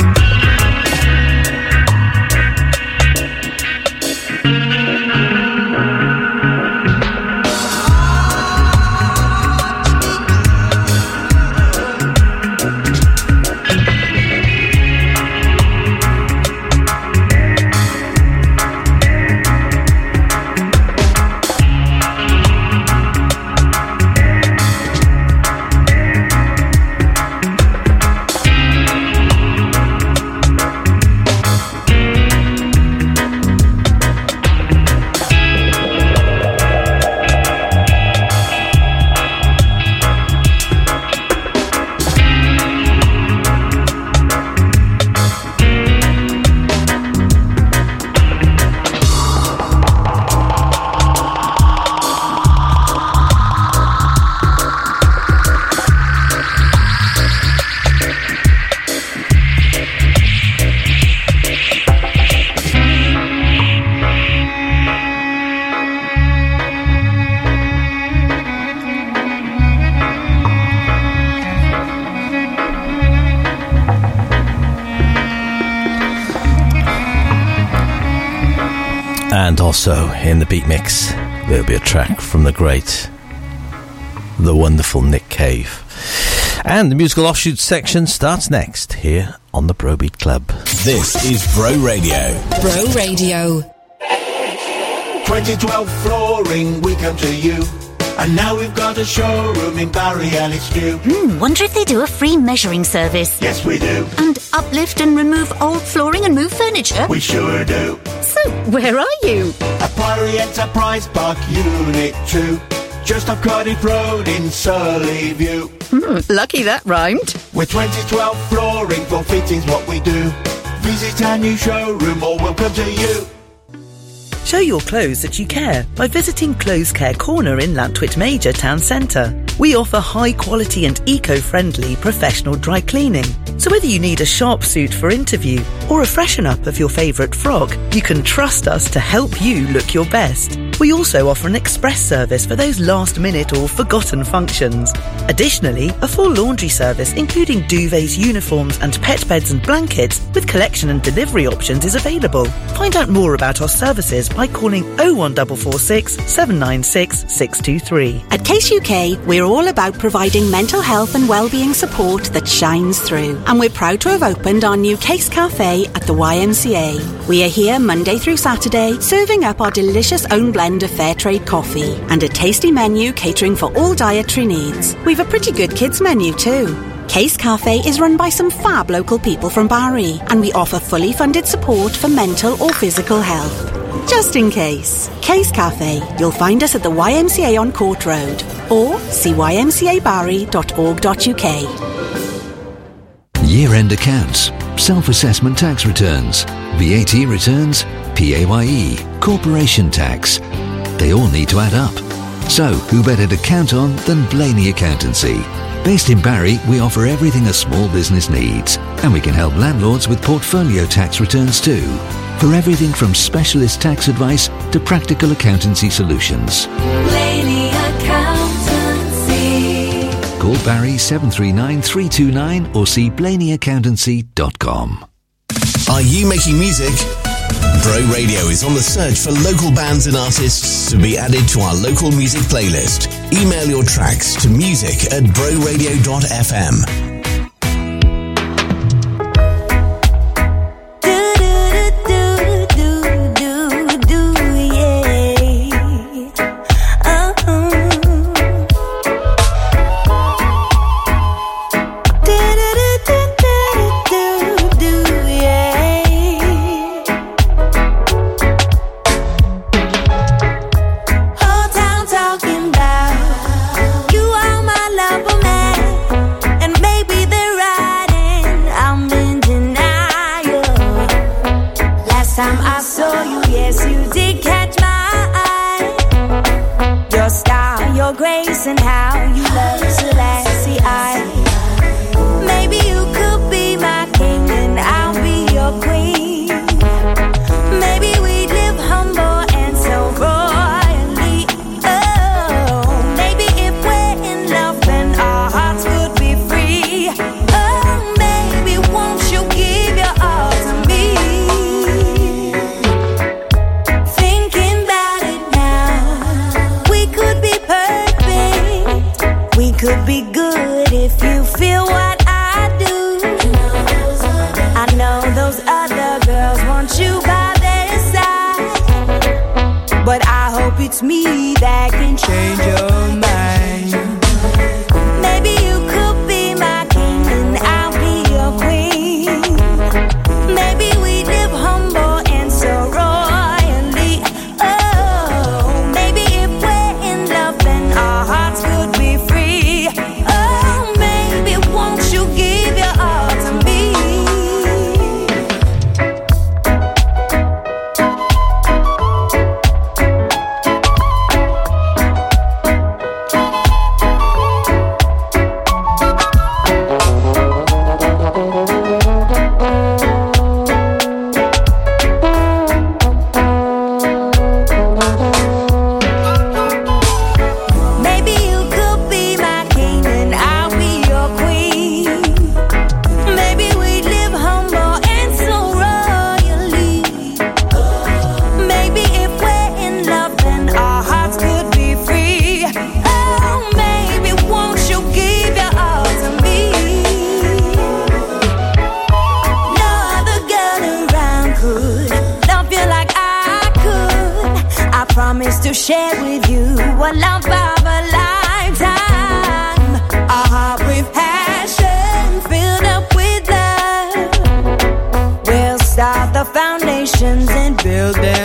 Also in the beat mix, there'll be a track from the great, the wonderful Nick Cave. And the musical offshoot section starts next here on the Brobeat Club. This is Bro Radio. Bro Radio. 2012 flooring, we come to you. And now we've got a showroom in Barry and it's due. Hmm, wonder if they do a free measuring service. Yes, we do. And uplift and remove old flooring and move furniture? We sure do. So, where are you? At Priory Enterprise Park Unit 2. Just off Cardiff Road in Surley View. Hmm, lucky that rhymed. With 2012 flooring for fittings what we do. Visit our new showroom or we'll come to you. Show your clothes that you care by visiting Clothes Care Corner in Llantwit Major Town Centre. We offer high quality and eco-friendly professional dry cleaning. So whether you need a sharp suit for interview or a freshen up of your favourite frock, you can trust us to help you look your best. We also offer an express service for those last minute or forgotten functions. Additionally, a full laundry service including duvets, uniforms and pet beds and blankets with collection and delivery options is available. Find out more about our services by calling 01446 796 623. At Case UK, we're all about providing mental health and well-being support that shines through. And we're proud to have opened our new Case Cafe at the YMCA. We are here Monday through Saturday, serving up our delicious own blend of fair trade coffee and a tasty menu catering for all dietary needs. We've a pretty good kids menu too. Case Cafe is run by some fab local people from Barry, and we offer fully funded support for mental or physical health. Just in case. Case Cafe. You'll find us at the YMCA on Court Road or cymcabari.org.uk. Year end accounts, self assessment tax returns, VAT returns, PAYE, corporation tax. They all need to add up. So, who better to count on than Blaney Accountancy? Based in Barry, we offer everything a small business needs, and we can help landlords with portfolio tax returns too. For everything from specialist tax advice to practical accountancy solutions. Call Barry 739 or see blaneyaccountancy.com. Are you making music? Bro Radio is on the search for local bands and artists to be added to our local music playlist. Email your tracks to music at broradio.fm and build them.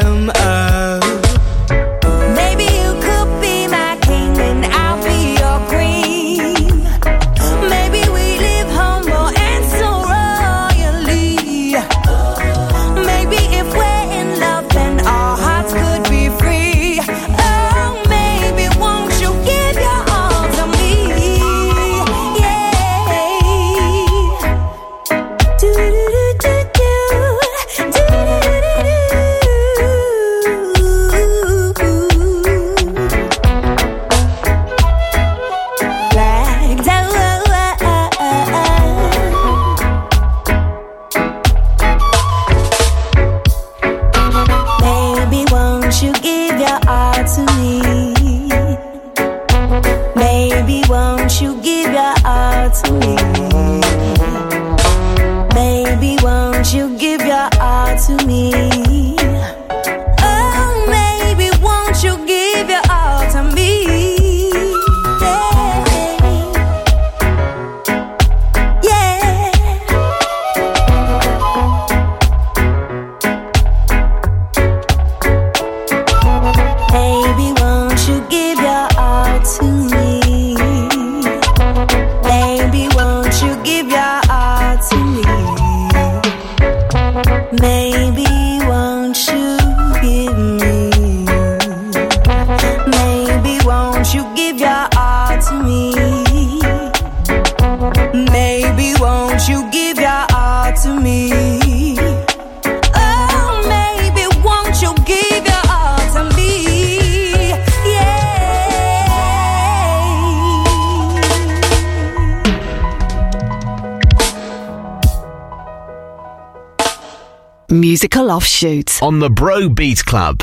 Musical offshoot on the Bro Beat Club.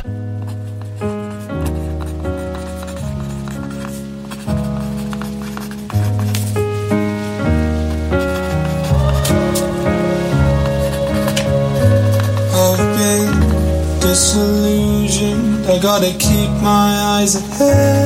I've been disillusioned. I gotta keep my eyes ahead.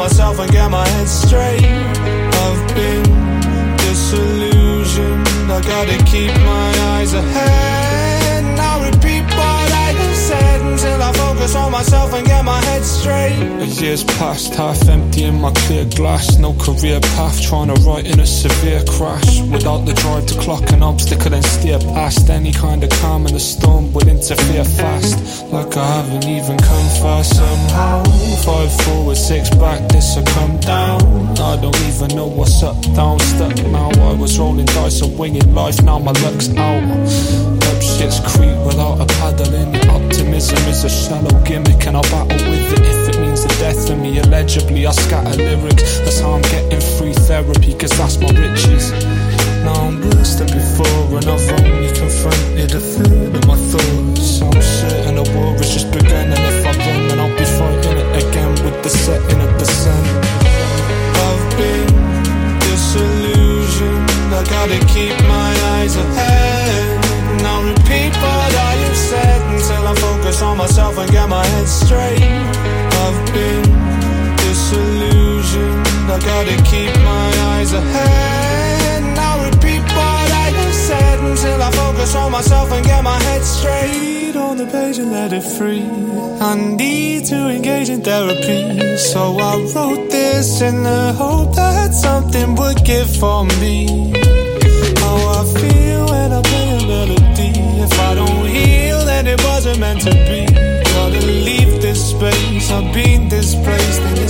Myself and get my head straight. I've been disillusioned. I gotta keep my eyes ahead. Focus on myself and get my head straight. Year's past, half empty in my clear glass. No career path, trying to write in a severe crash. Without the drive to clock an obstacle and steer past any kind of calm in the storm would interfere fast. Like I haven't even come far somehow. Five forward, six back, this will come down. I don't even know what's up, down, stuck now. I was rolling dice and winging life, now my luck's out. Up shit's creek without a paddle in. Optimism is a shallow gimmick, and I'll battle with it if it means the death of me. Illegibly, I scatter lyrics. That's how I'm getting free therapy, cause that's my riches. Now I'm worse than before, and I've only confronted a third of my thoughts. I'm certain the war has just begun, and if I run, then I'll be fighting it again with the setting of the sun. On myself and get my head straight. On the page and let it free. I need to engage in therapy. So I wrote this in the hope that something would give for me. How I feel when I play a melody. If I don't heal, then it wasn't meant to be. Gotta leave this space. I've been displaced in the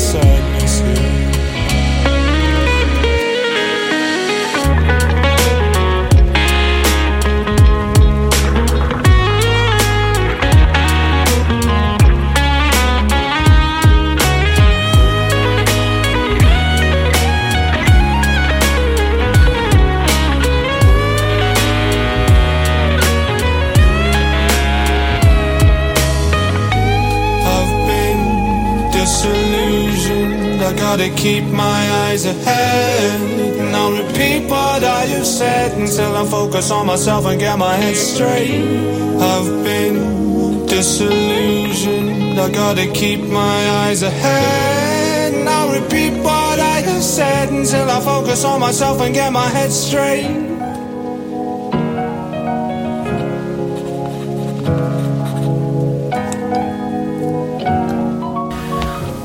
gotta keep my eyes ahead. And I'll repeat what I have said until I focus on myself and get my head straight. I've been disillusioned. I gotta keep my eyes ahead. And I'll repeat what I have said until I focus on myself and get my head straight.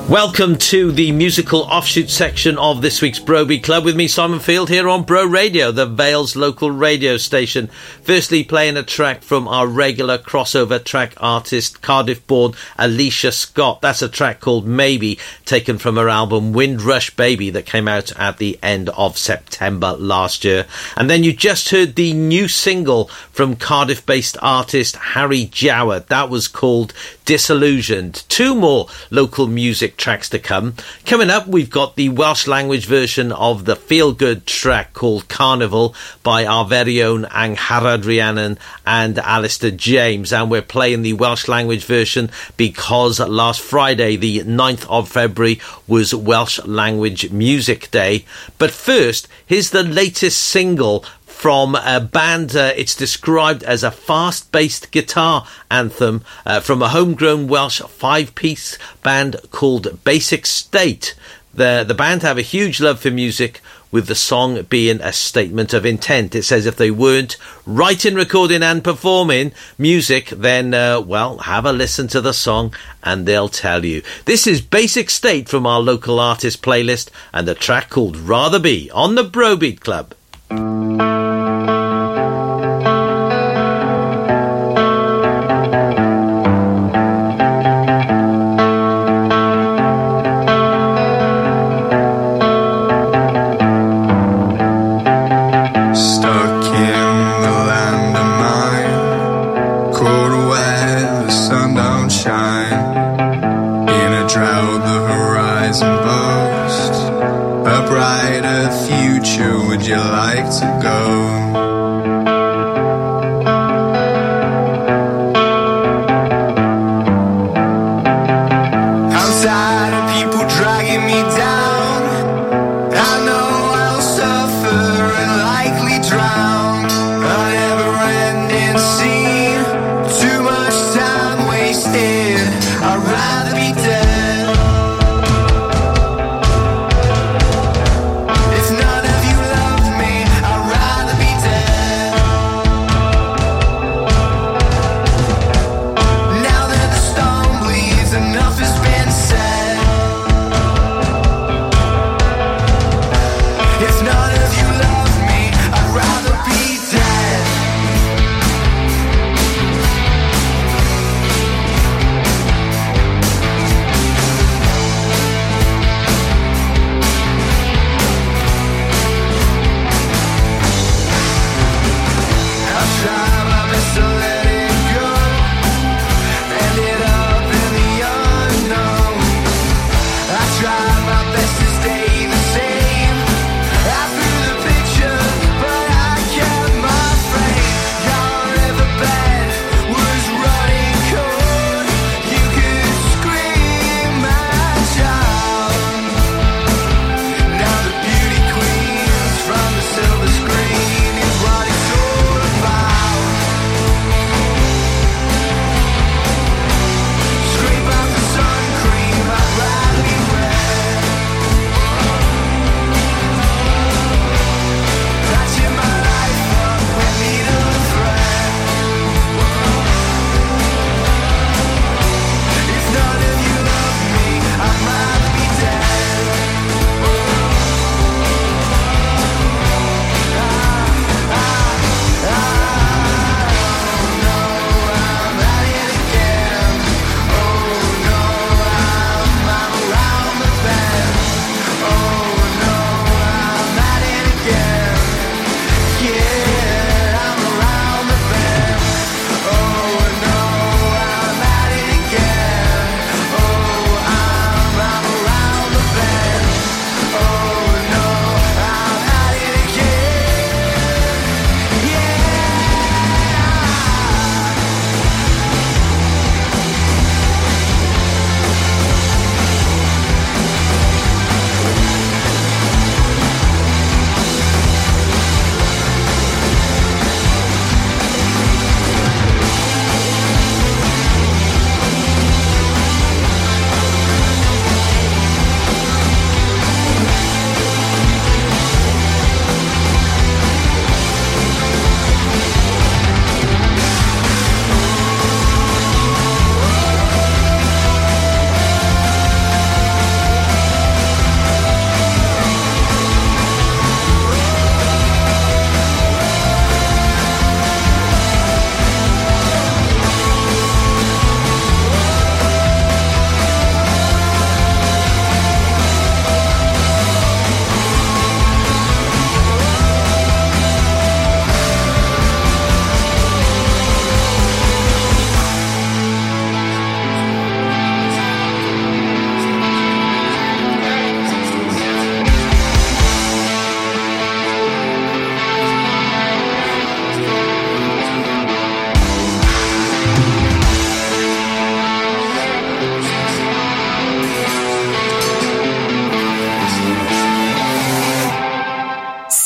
Welcome to the musical offshoot section of this week's Bro Beat Club with me, Simon Field, here on Bro Radio, the Vale's local radio station. Firstly, playing a track from our regular crossover track artist, Cardiff born Alicia Scott. That's a track called Maybe, taken from her album Windrush Baby that came out at the end of September last year. And then you just heard the new single from Cardiff based artist Harry Jowett. That was called Disillusioned. Two more local music tracks to come. Coming up, we've got the Welsh language version of the feel good track called Carnival by our very own Angharad Rhiannon and Alistair James. And we're playing the Welsh language version because last Friday, the 9th of February, was Welsh Language Music Day. But first, here's the latest single from a band. Uh, it's described as a fast based guitar anthem uh, from a homegrown Welsh five piece band called Basic State. The, the band have a huge love for music, with the song being a statement of intent. It says if they weren't writing, recording, and performing music, then, uh, well, have a listen to the song and they'll tell you. This is Basic State from our local artist playlist and the track called Rather Be on the Brobeat Club. Likely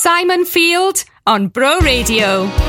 Simon Field on Bro Radio.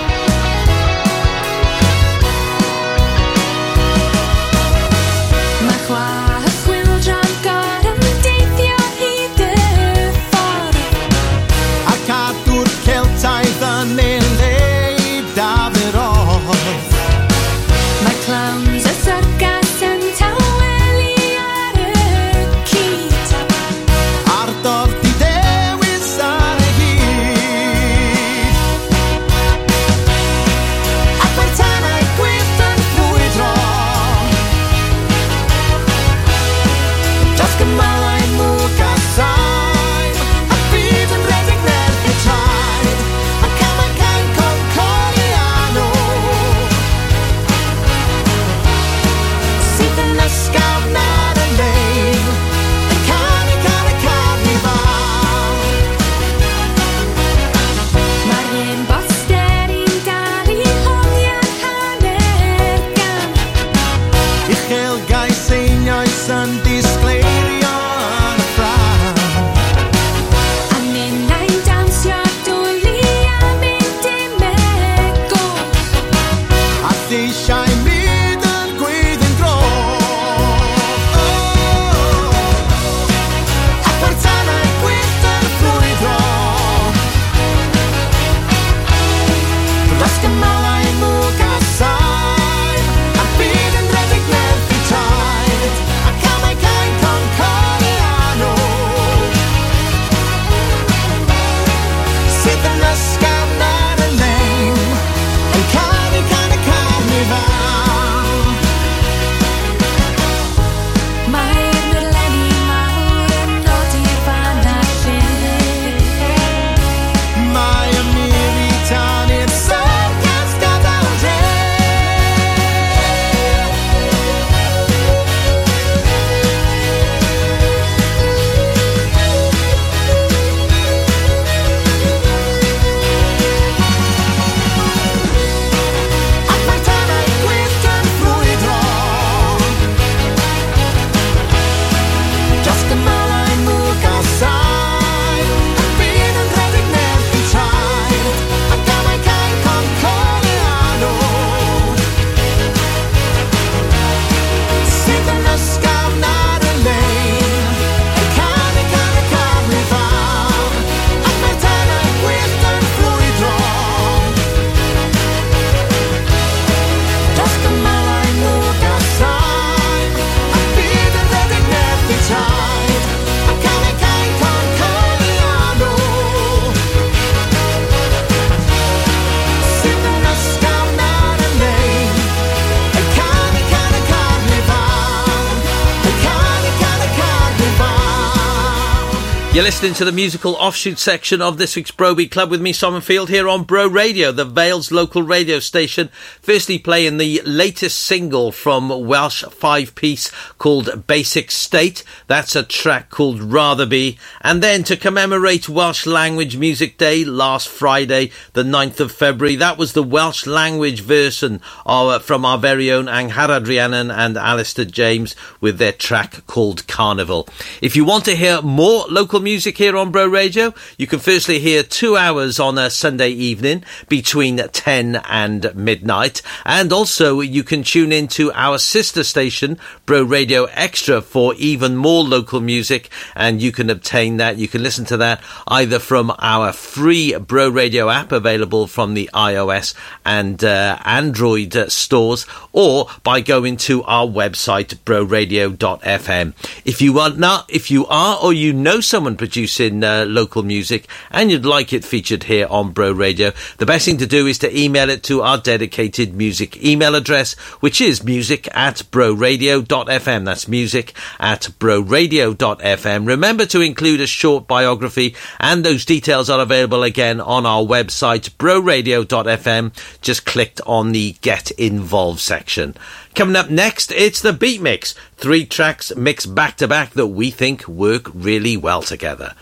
Listening to the musical offshoot section of this week's Bro Beat Club with me, Simon Field, here on Bro Radio, the Vales local radio station. Firstly, playing the latest single from Welsh five piece called Basic State. That's a track called Rather Be. And then to commemorate Welsh Language Music Day last Friday, the 9th of February, that was the Welsh language version of, uh, from our very own Angharad Rhiannon and Alistair James with their track called Carnival. If you want to hear more local music here on Bro Radio, you can firstly hear two hours on a Sunday evening between 10 and midnight. And also you can tune into our sister station, Bro Radio Extra, for even more local music. And you can obtain that. You can listen to that either from our free Bro Radio app available from the iOS and uh, Android stores or by going to our website, broradio.fm. If you are not, if you are or you know someone producing uh, local music and you'd like it featured here on Bro Radio, the best thing to do is to email it to our dedicated music email address, which is music at broradio.fm. That's music at broradio.fm. Remember to include a short biography and those details are available again on our website, broradio.fm. Just clicked on the get involved section. Coming up next, it's the Beat Mix. Three tracks mixed back to back that we think work really well together.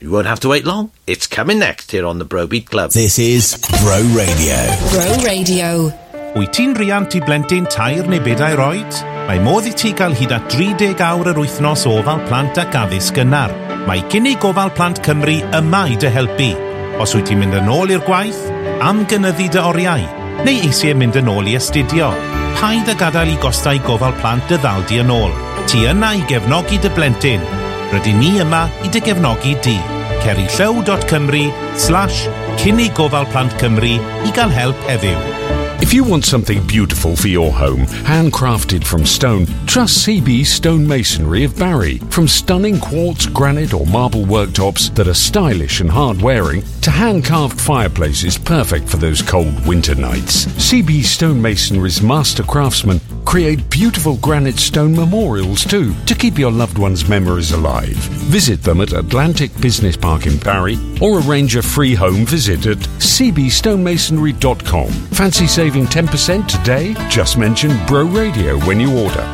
You won't have to wait long. It's coming next here on the Bro Beat Club. This is Bro Radio. Bro Radio. Wyt ti'n riant i blentyn tair neu bedair oed? Mae modd i ti gael hyd at 30 awr yr wythnos o ofal plant ac addysg gynnar. Mae Cynnig Gofal Plant Cymru yma i dy helpu. Os wyt ti'n mynd yn ôl i'r gwaith, am gynyddu dy oriau, neu eisiau mynd yn ôl i astudio. paid â gadael i gostau gofal plant dy ddaldi yn ôl. Ti yna i gefnogi dy blentyn. Rydyn ni yma i dy gefnogi di. Ceri Cerillyw.cymru slash cynnig gofal plant Cymru i gael help heddiw. If you want something beautiful for your home, handcrafted from stone, trust CB Stone Masonry of Barry. From stunning quartz, granite, or marble worktops that are stylish and hard wearing, to hand carved fireplaces perfect for those cold winter nights. CB Stone Masonry's master craftsmen create beautiful granite stone memorials too to keep your loved one's memories alive. Visit them at Atlantic Business Park in Barry or arrange a free home visit at cbstonemasonry.com. Fancy saving 10% today? Just mention Bro Radio when you order.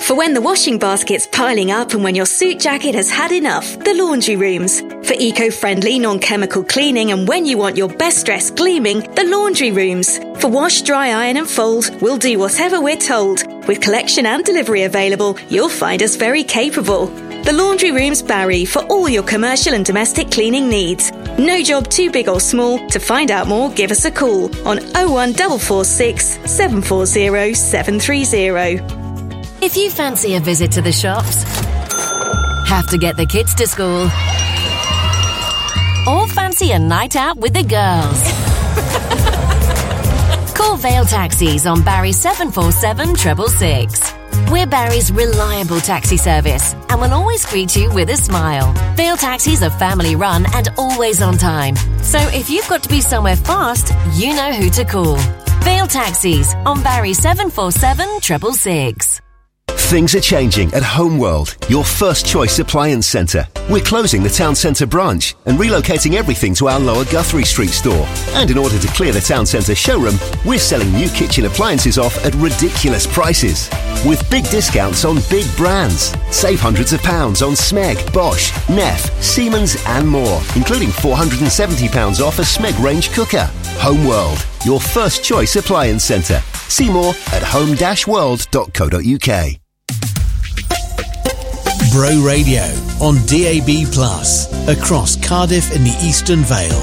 For when the washing basket's piling up and when your suit jacket has had enough, the laundry rooms. For eco friendly, non chemical cleaning and when you want your best dress gleaming, the laundry rooms. For wash, dry, iron, and fold, we'll do whatever we're told. With collection and delivery available, you'll find us very capable. The Laundry Rooms Barry for all your commercial and domestic cleaning needs. No job too big or small. To find out more, give us a call on 01446 740 730. If you fancy a visit to the shops, have to get the kids to school, or fancy a night out with the girls, <laughs> call Vale Taxis on Barry 747 666. We're Barry's reliable taxi service and will always greet you with a smile. Vale Taxis are family run and always on time. So if you've got to be somewhere fast, you know who to call. Vale Taxis on Barry 747 666. Things are changing at Homeworld, your first choice appliance centre. We're closing the town centre branch and relocating everything to our lower Guthrie Street store. And in order to clear the town centre showroom, we're selling new kitchen appliances off at ridiculous prices. With big discounts on big brands. Save hundreds of pounds on Smeg, Bosch, Neff, Siemens and more, including £470 off a Smeg range cooker. Homeworld, your first choice appliance centre. See more at home-world.co.uk. Bro Radio on DAB Plus across Cardiff in the Eastern Vale.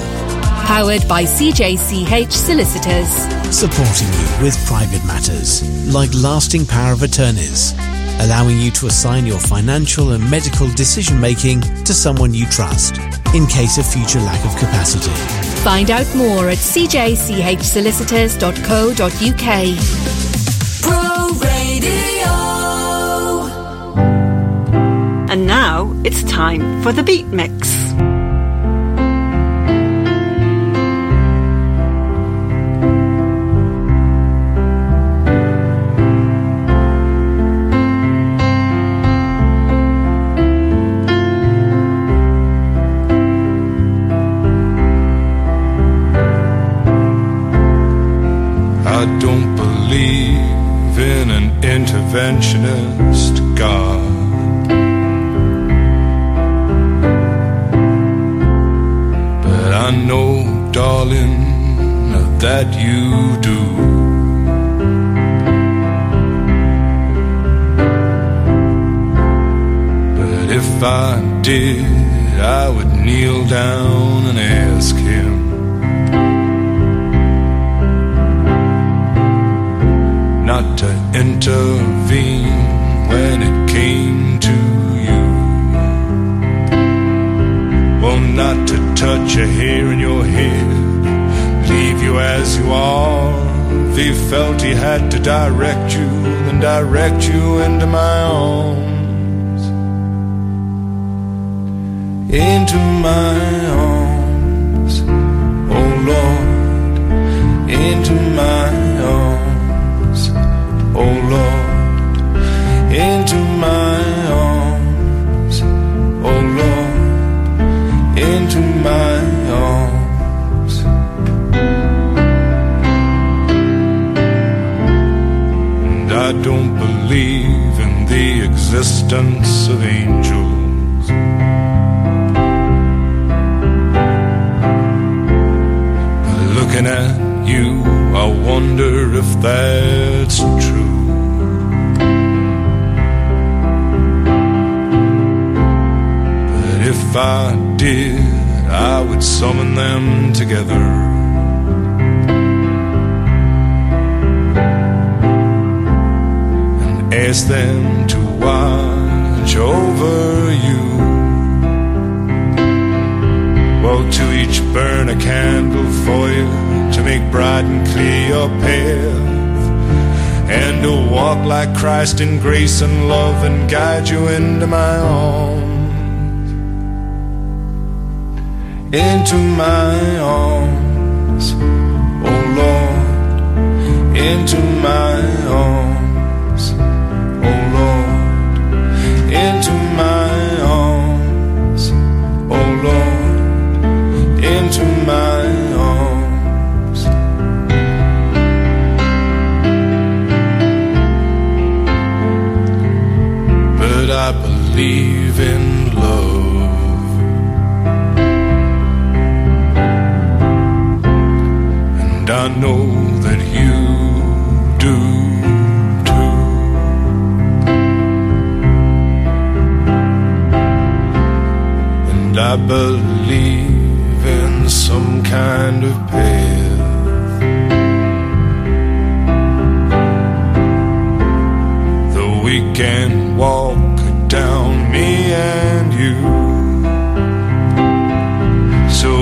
Powered by CJCH Solicitors. Supporting you with private matters like lasting power of attorneys, allowing you to assign your financial and medical decision making to someone you trust in case of future lack of capacity. Find out more at cjchsolicitors.co.uk. Bro Radio. And now it's time for the Beat Mix. did, I would kneel down. kind of pale. The weekend walk down me and you. So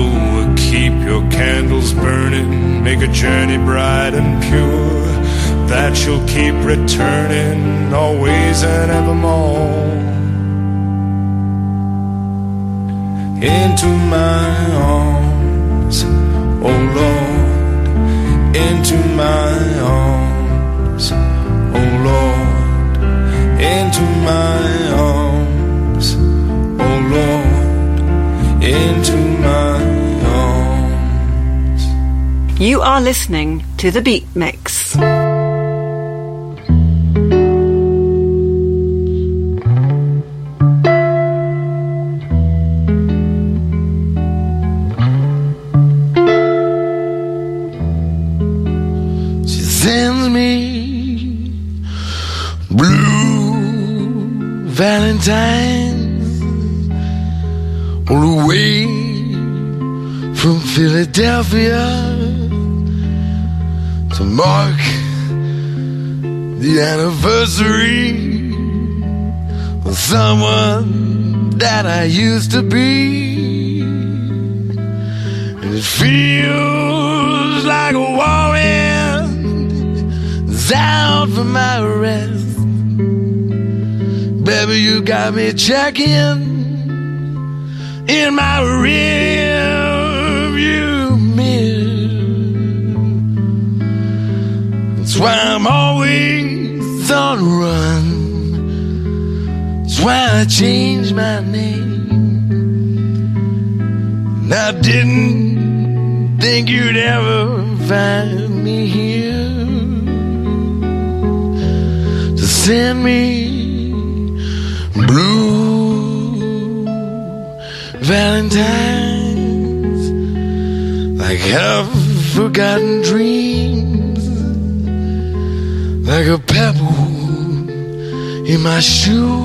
keep your candles burning, make a journey bright and pure. That you'll keep returning always and evermore into my arms arms, oh Lord, into my arms, oh Lord, into my arms, oh Lord, into my arms. You are listening to The Beat Mix. used to be. It feels like a war is out for my rest. Baby, you got me checking in my rearview mirror. That's why I'm always on the run. That's why I changed my name. didn't think you'd ever find me here to send me blue Valentines like half forgotten dreams, like a pebble in my shoe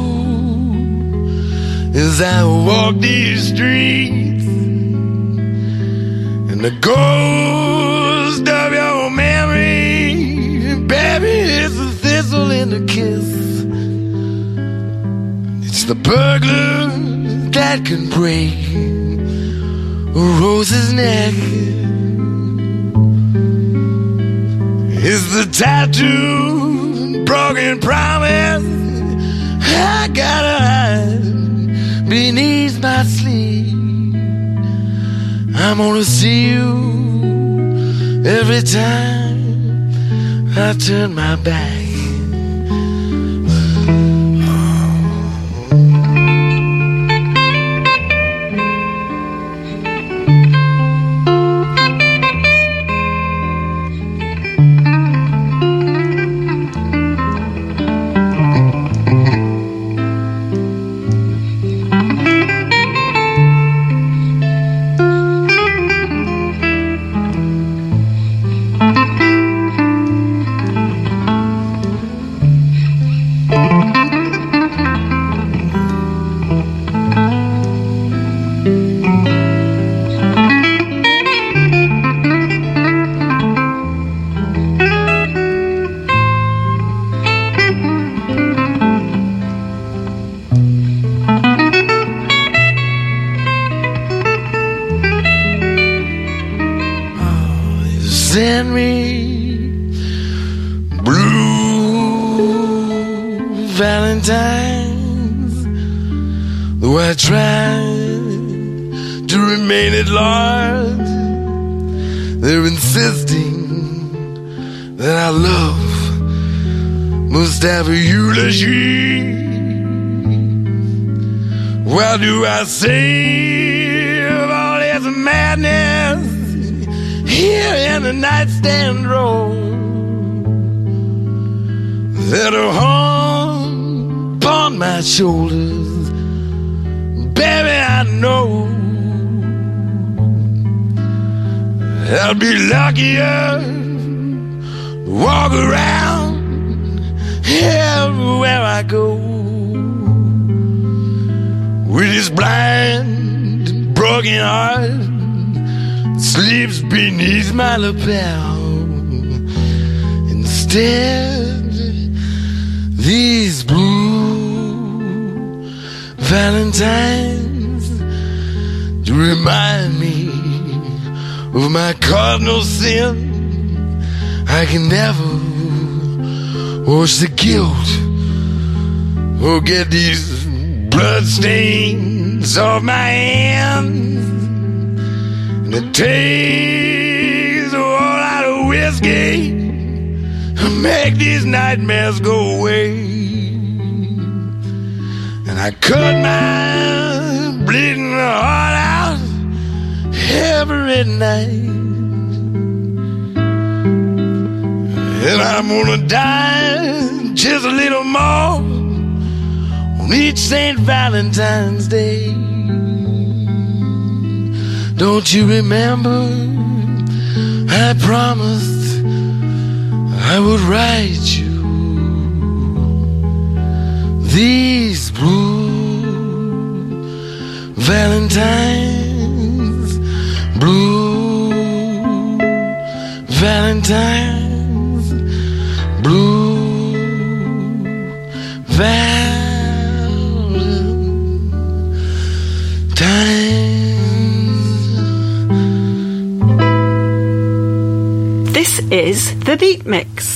as I walk these streets and the ghost of your memory, baby, is a thistle in a kiss. It's the burglar that can break a rose's neck. It's the tattoo, broken promise. I gotta hide beneath my. I'm gonna see you every time I turn my back. Off my hands. And it takes a whole of whiskey make these nightmares go away. And I cut my bleeding heart out every night. And I'm gonna die just a little more on each St. Valentine's Day. Don't you remember? I promised I would write you these blue Valentines, blue Valentines, blue Valentines. This is The Beat Mix.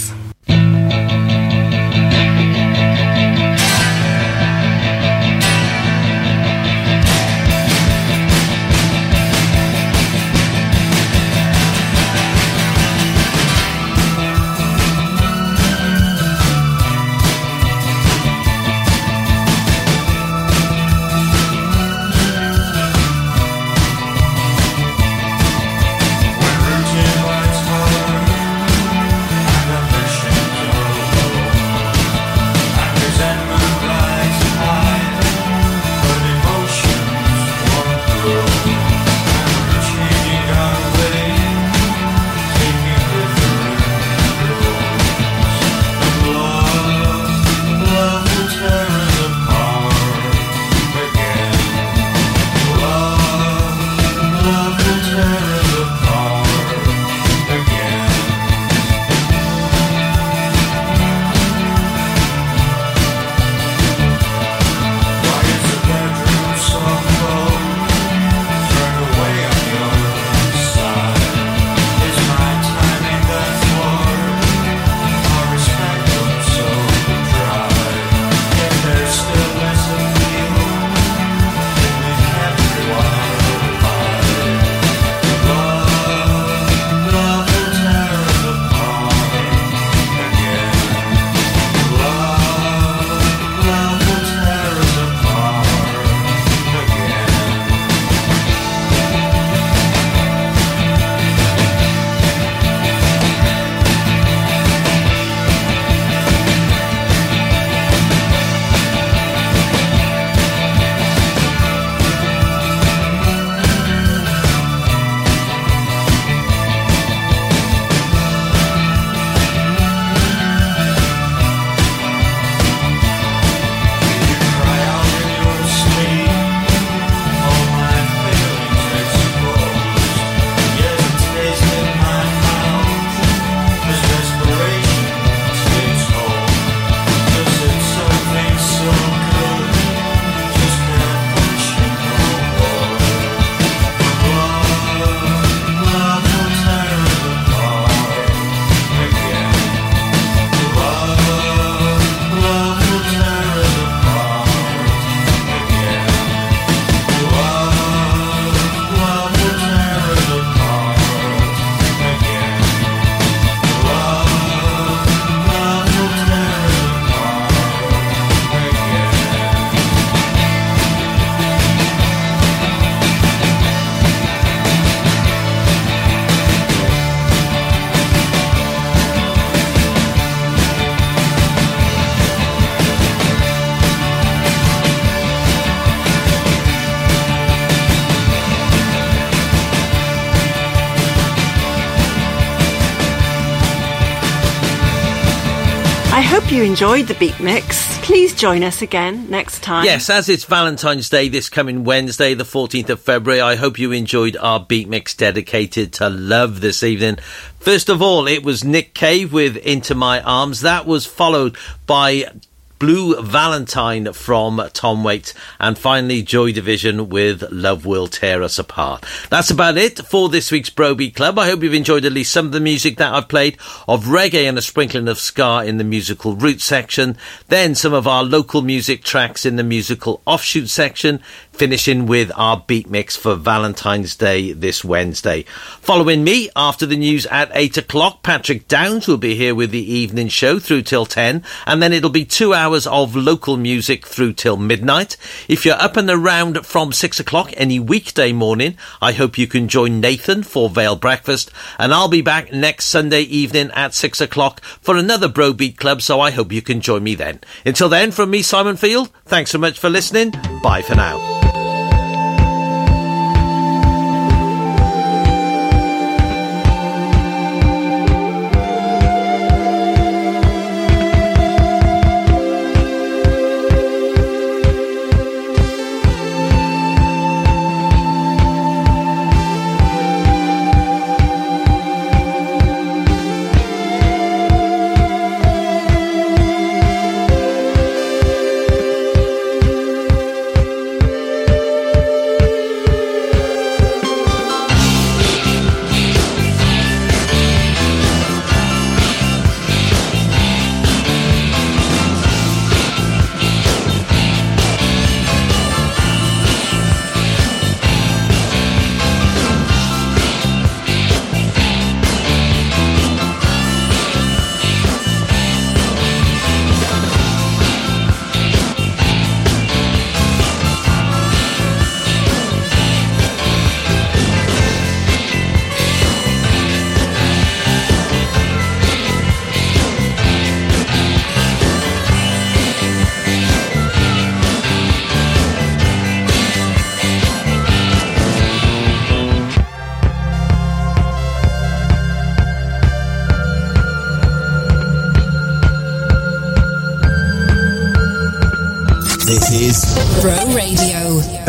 You enjoyed the Beat Mix. Please join us again next time. Yes, as it's Valentine's Day this coming Wednesday, the 14th of February, I hope you enjoyed our beat mix dedicated to love this evening. First of all, it was Nick Cave with Into My Arms. That was followed by Blue Valentine from Tom Waits, and finally Joy Division with Love Will Tear Us Apart. That's about it for this week's Bro Beat Club. I hope you've enjoyed at least some of the music that I've played of reggae and a sprinkling of ska in the musical root section, then some of our local music tracks in the musical offshoot section, finishing with our beat mix for Valentine's Day this Wednesday. Following me after the news at 8 o'clock, Patrick Downs will be here with the evening show through till 10, and then it'll be two hours of local music through till midnight. If you're up and around from 6 o'clock any weekday morning, I hope you can join Nathan for Vale Breakfast, and I'll be back next Sunday evening at 6 o'clock for another Bro Beat Club, so I hope you can join me then. Until then, from me, Simon Field, thanks so much for listening. Bye for now.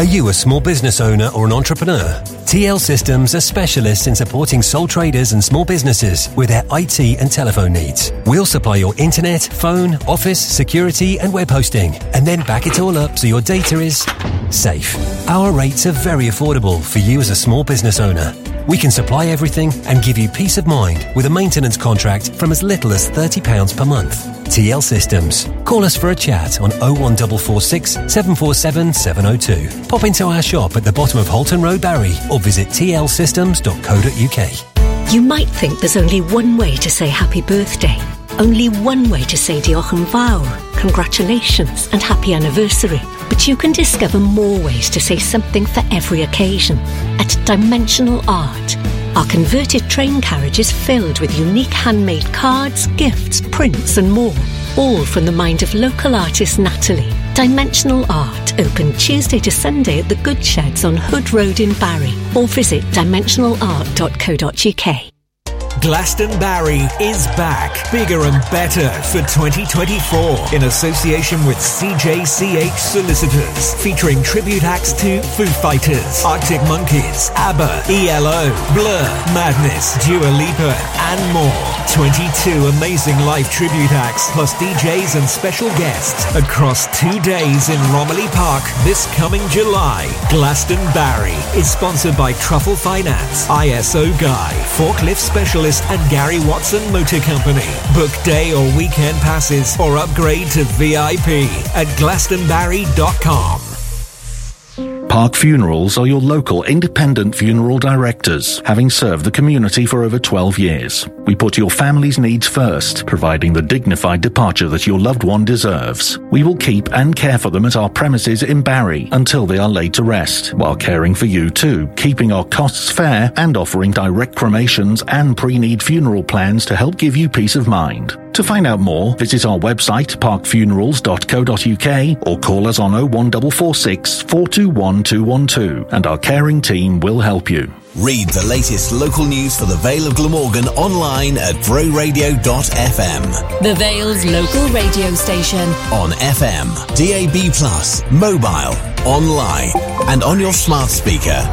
Are you a small business owner or an entrepreneur? TL Systems are specialists in supporting sole traders and small businesses with their IT and telephone needs. We'll supply your internet, phone, office, security, and web hosting, and then back it all up so your data is safe. Our rates are very affordable for you as a small business owner. We can supply everything and give you peace of mind with a maintenance contract from as little as £30 per month. TL Systems. Call us for a chat on 01446 747 702. Pop into our shop at the bottom of Holton Road, Barry, or visit tlsystems.co.uk. You might think there's only one way to say happy birthday. Only one way to say Diolch yn congratulations and happy anniversary. But you can discover more ways to say something for every occasion at Dimensional Art. Our converted train carriage is filled with unique handmade cards, gifts, prints, and more, all from the mind of local artist Natalie. Dimensional Art, open Tuesday to Sunday at the Good Sheds on Hood Road in Barry, or visit dimensionalart.co.uk. Glastonbarry is back, bigger and better for 2024 in association with CJCH Solicitors, featuring tribute acts to Foo Fighters, Arctic Monkeys, ABBA, ELO, Blur, Madness, Dua Lipa, and more. 22 amazing live tribute acts, plus DJs and special guests across two days in Romilly Park this coming July. Glastonbarry is sponsored by Truffle Finance, ISO Guy, Forklift Specialist, and Gary Watson Motor Company. Book day or weekend passes or upgrade to VIP at glastonbarry.com. Park Funerals are your local independent funeral directors, having served the community for over 12 years. We put your family's needs first, providing the dignified departure that your loved one deserves. We will keep and care for them at our premises in Barry until they are laid to rest, while caring for you too, keeping our costs fair and offering direct cremations and pre-need funeral plans to help give you peace of mind. To find out more, visit our website parkfunerals.co.uk or call us on 01446 421 212 and our caring team will help you. Read the latest local news for the Vale of Glamorgan online at broradio.fm. The Vale's local radio station. On FM, DAB+, mobile, online, and on your smart speaker.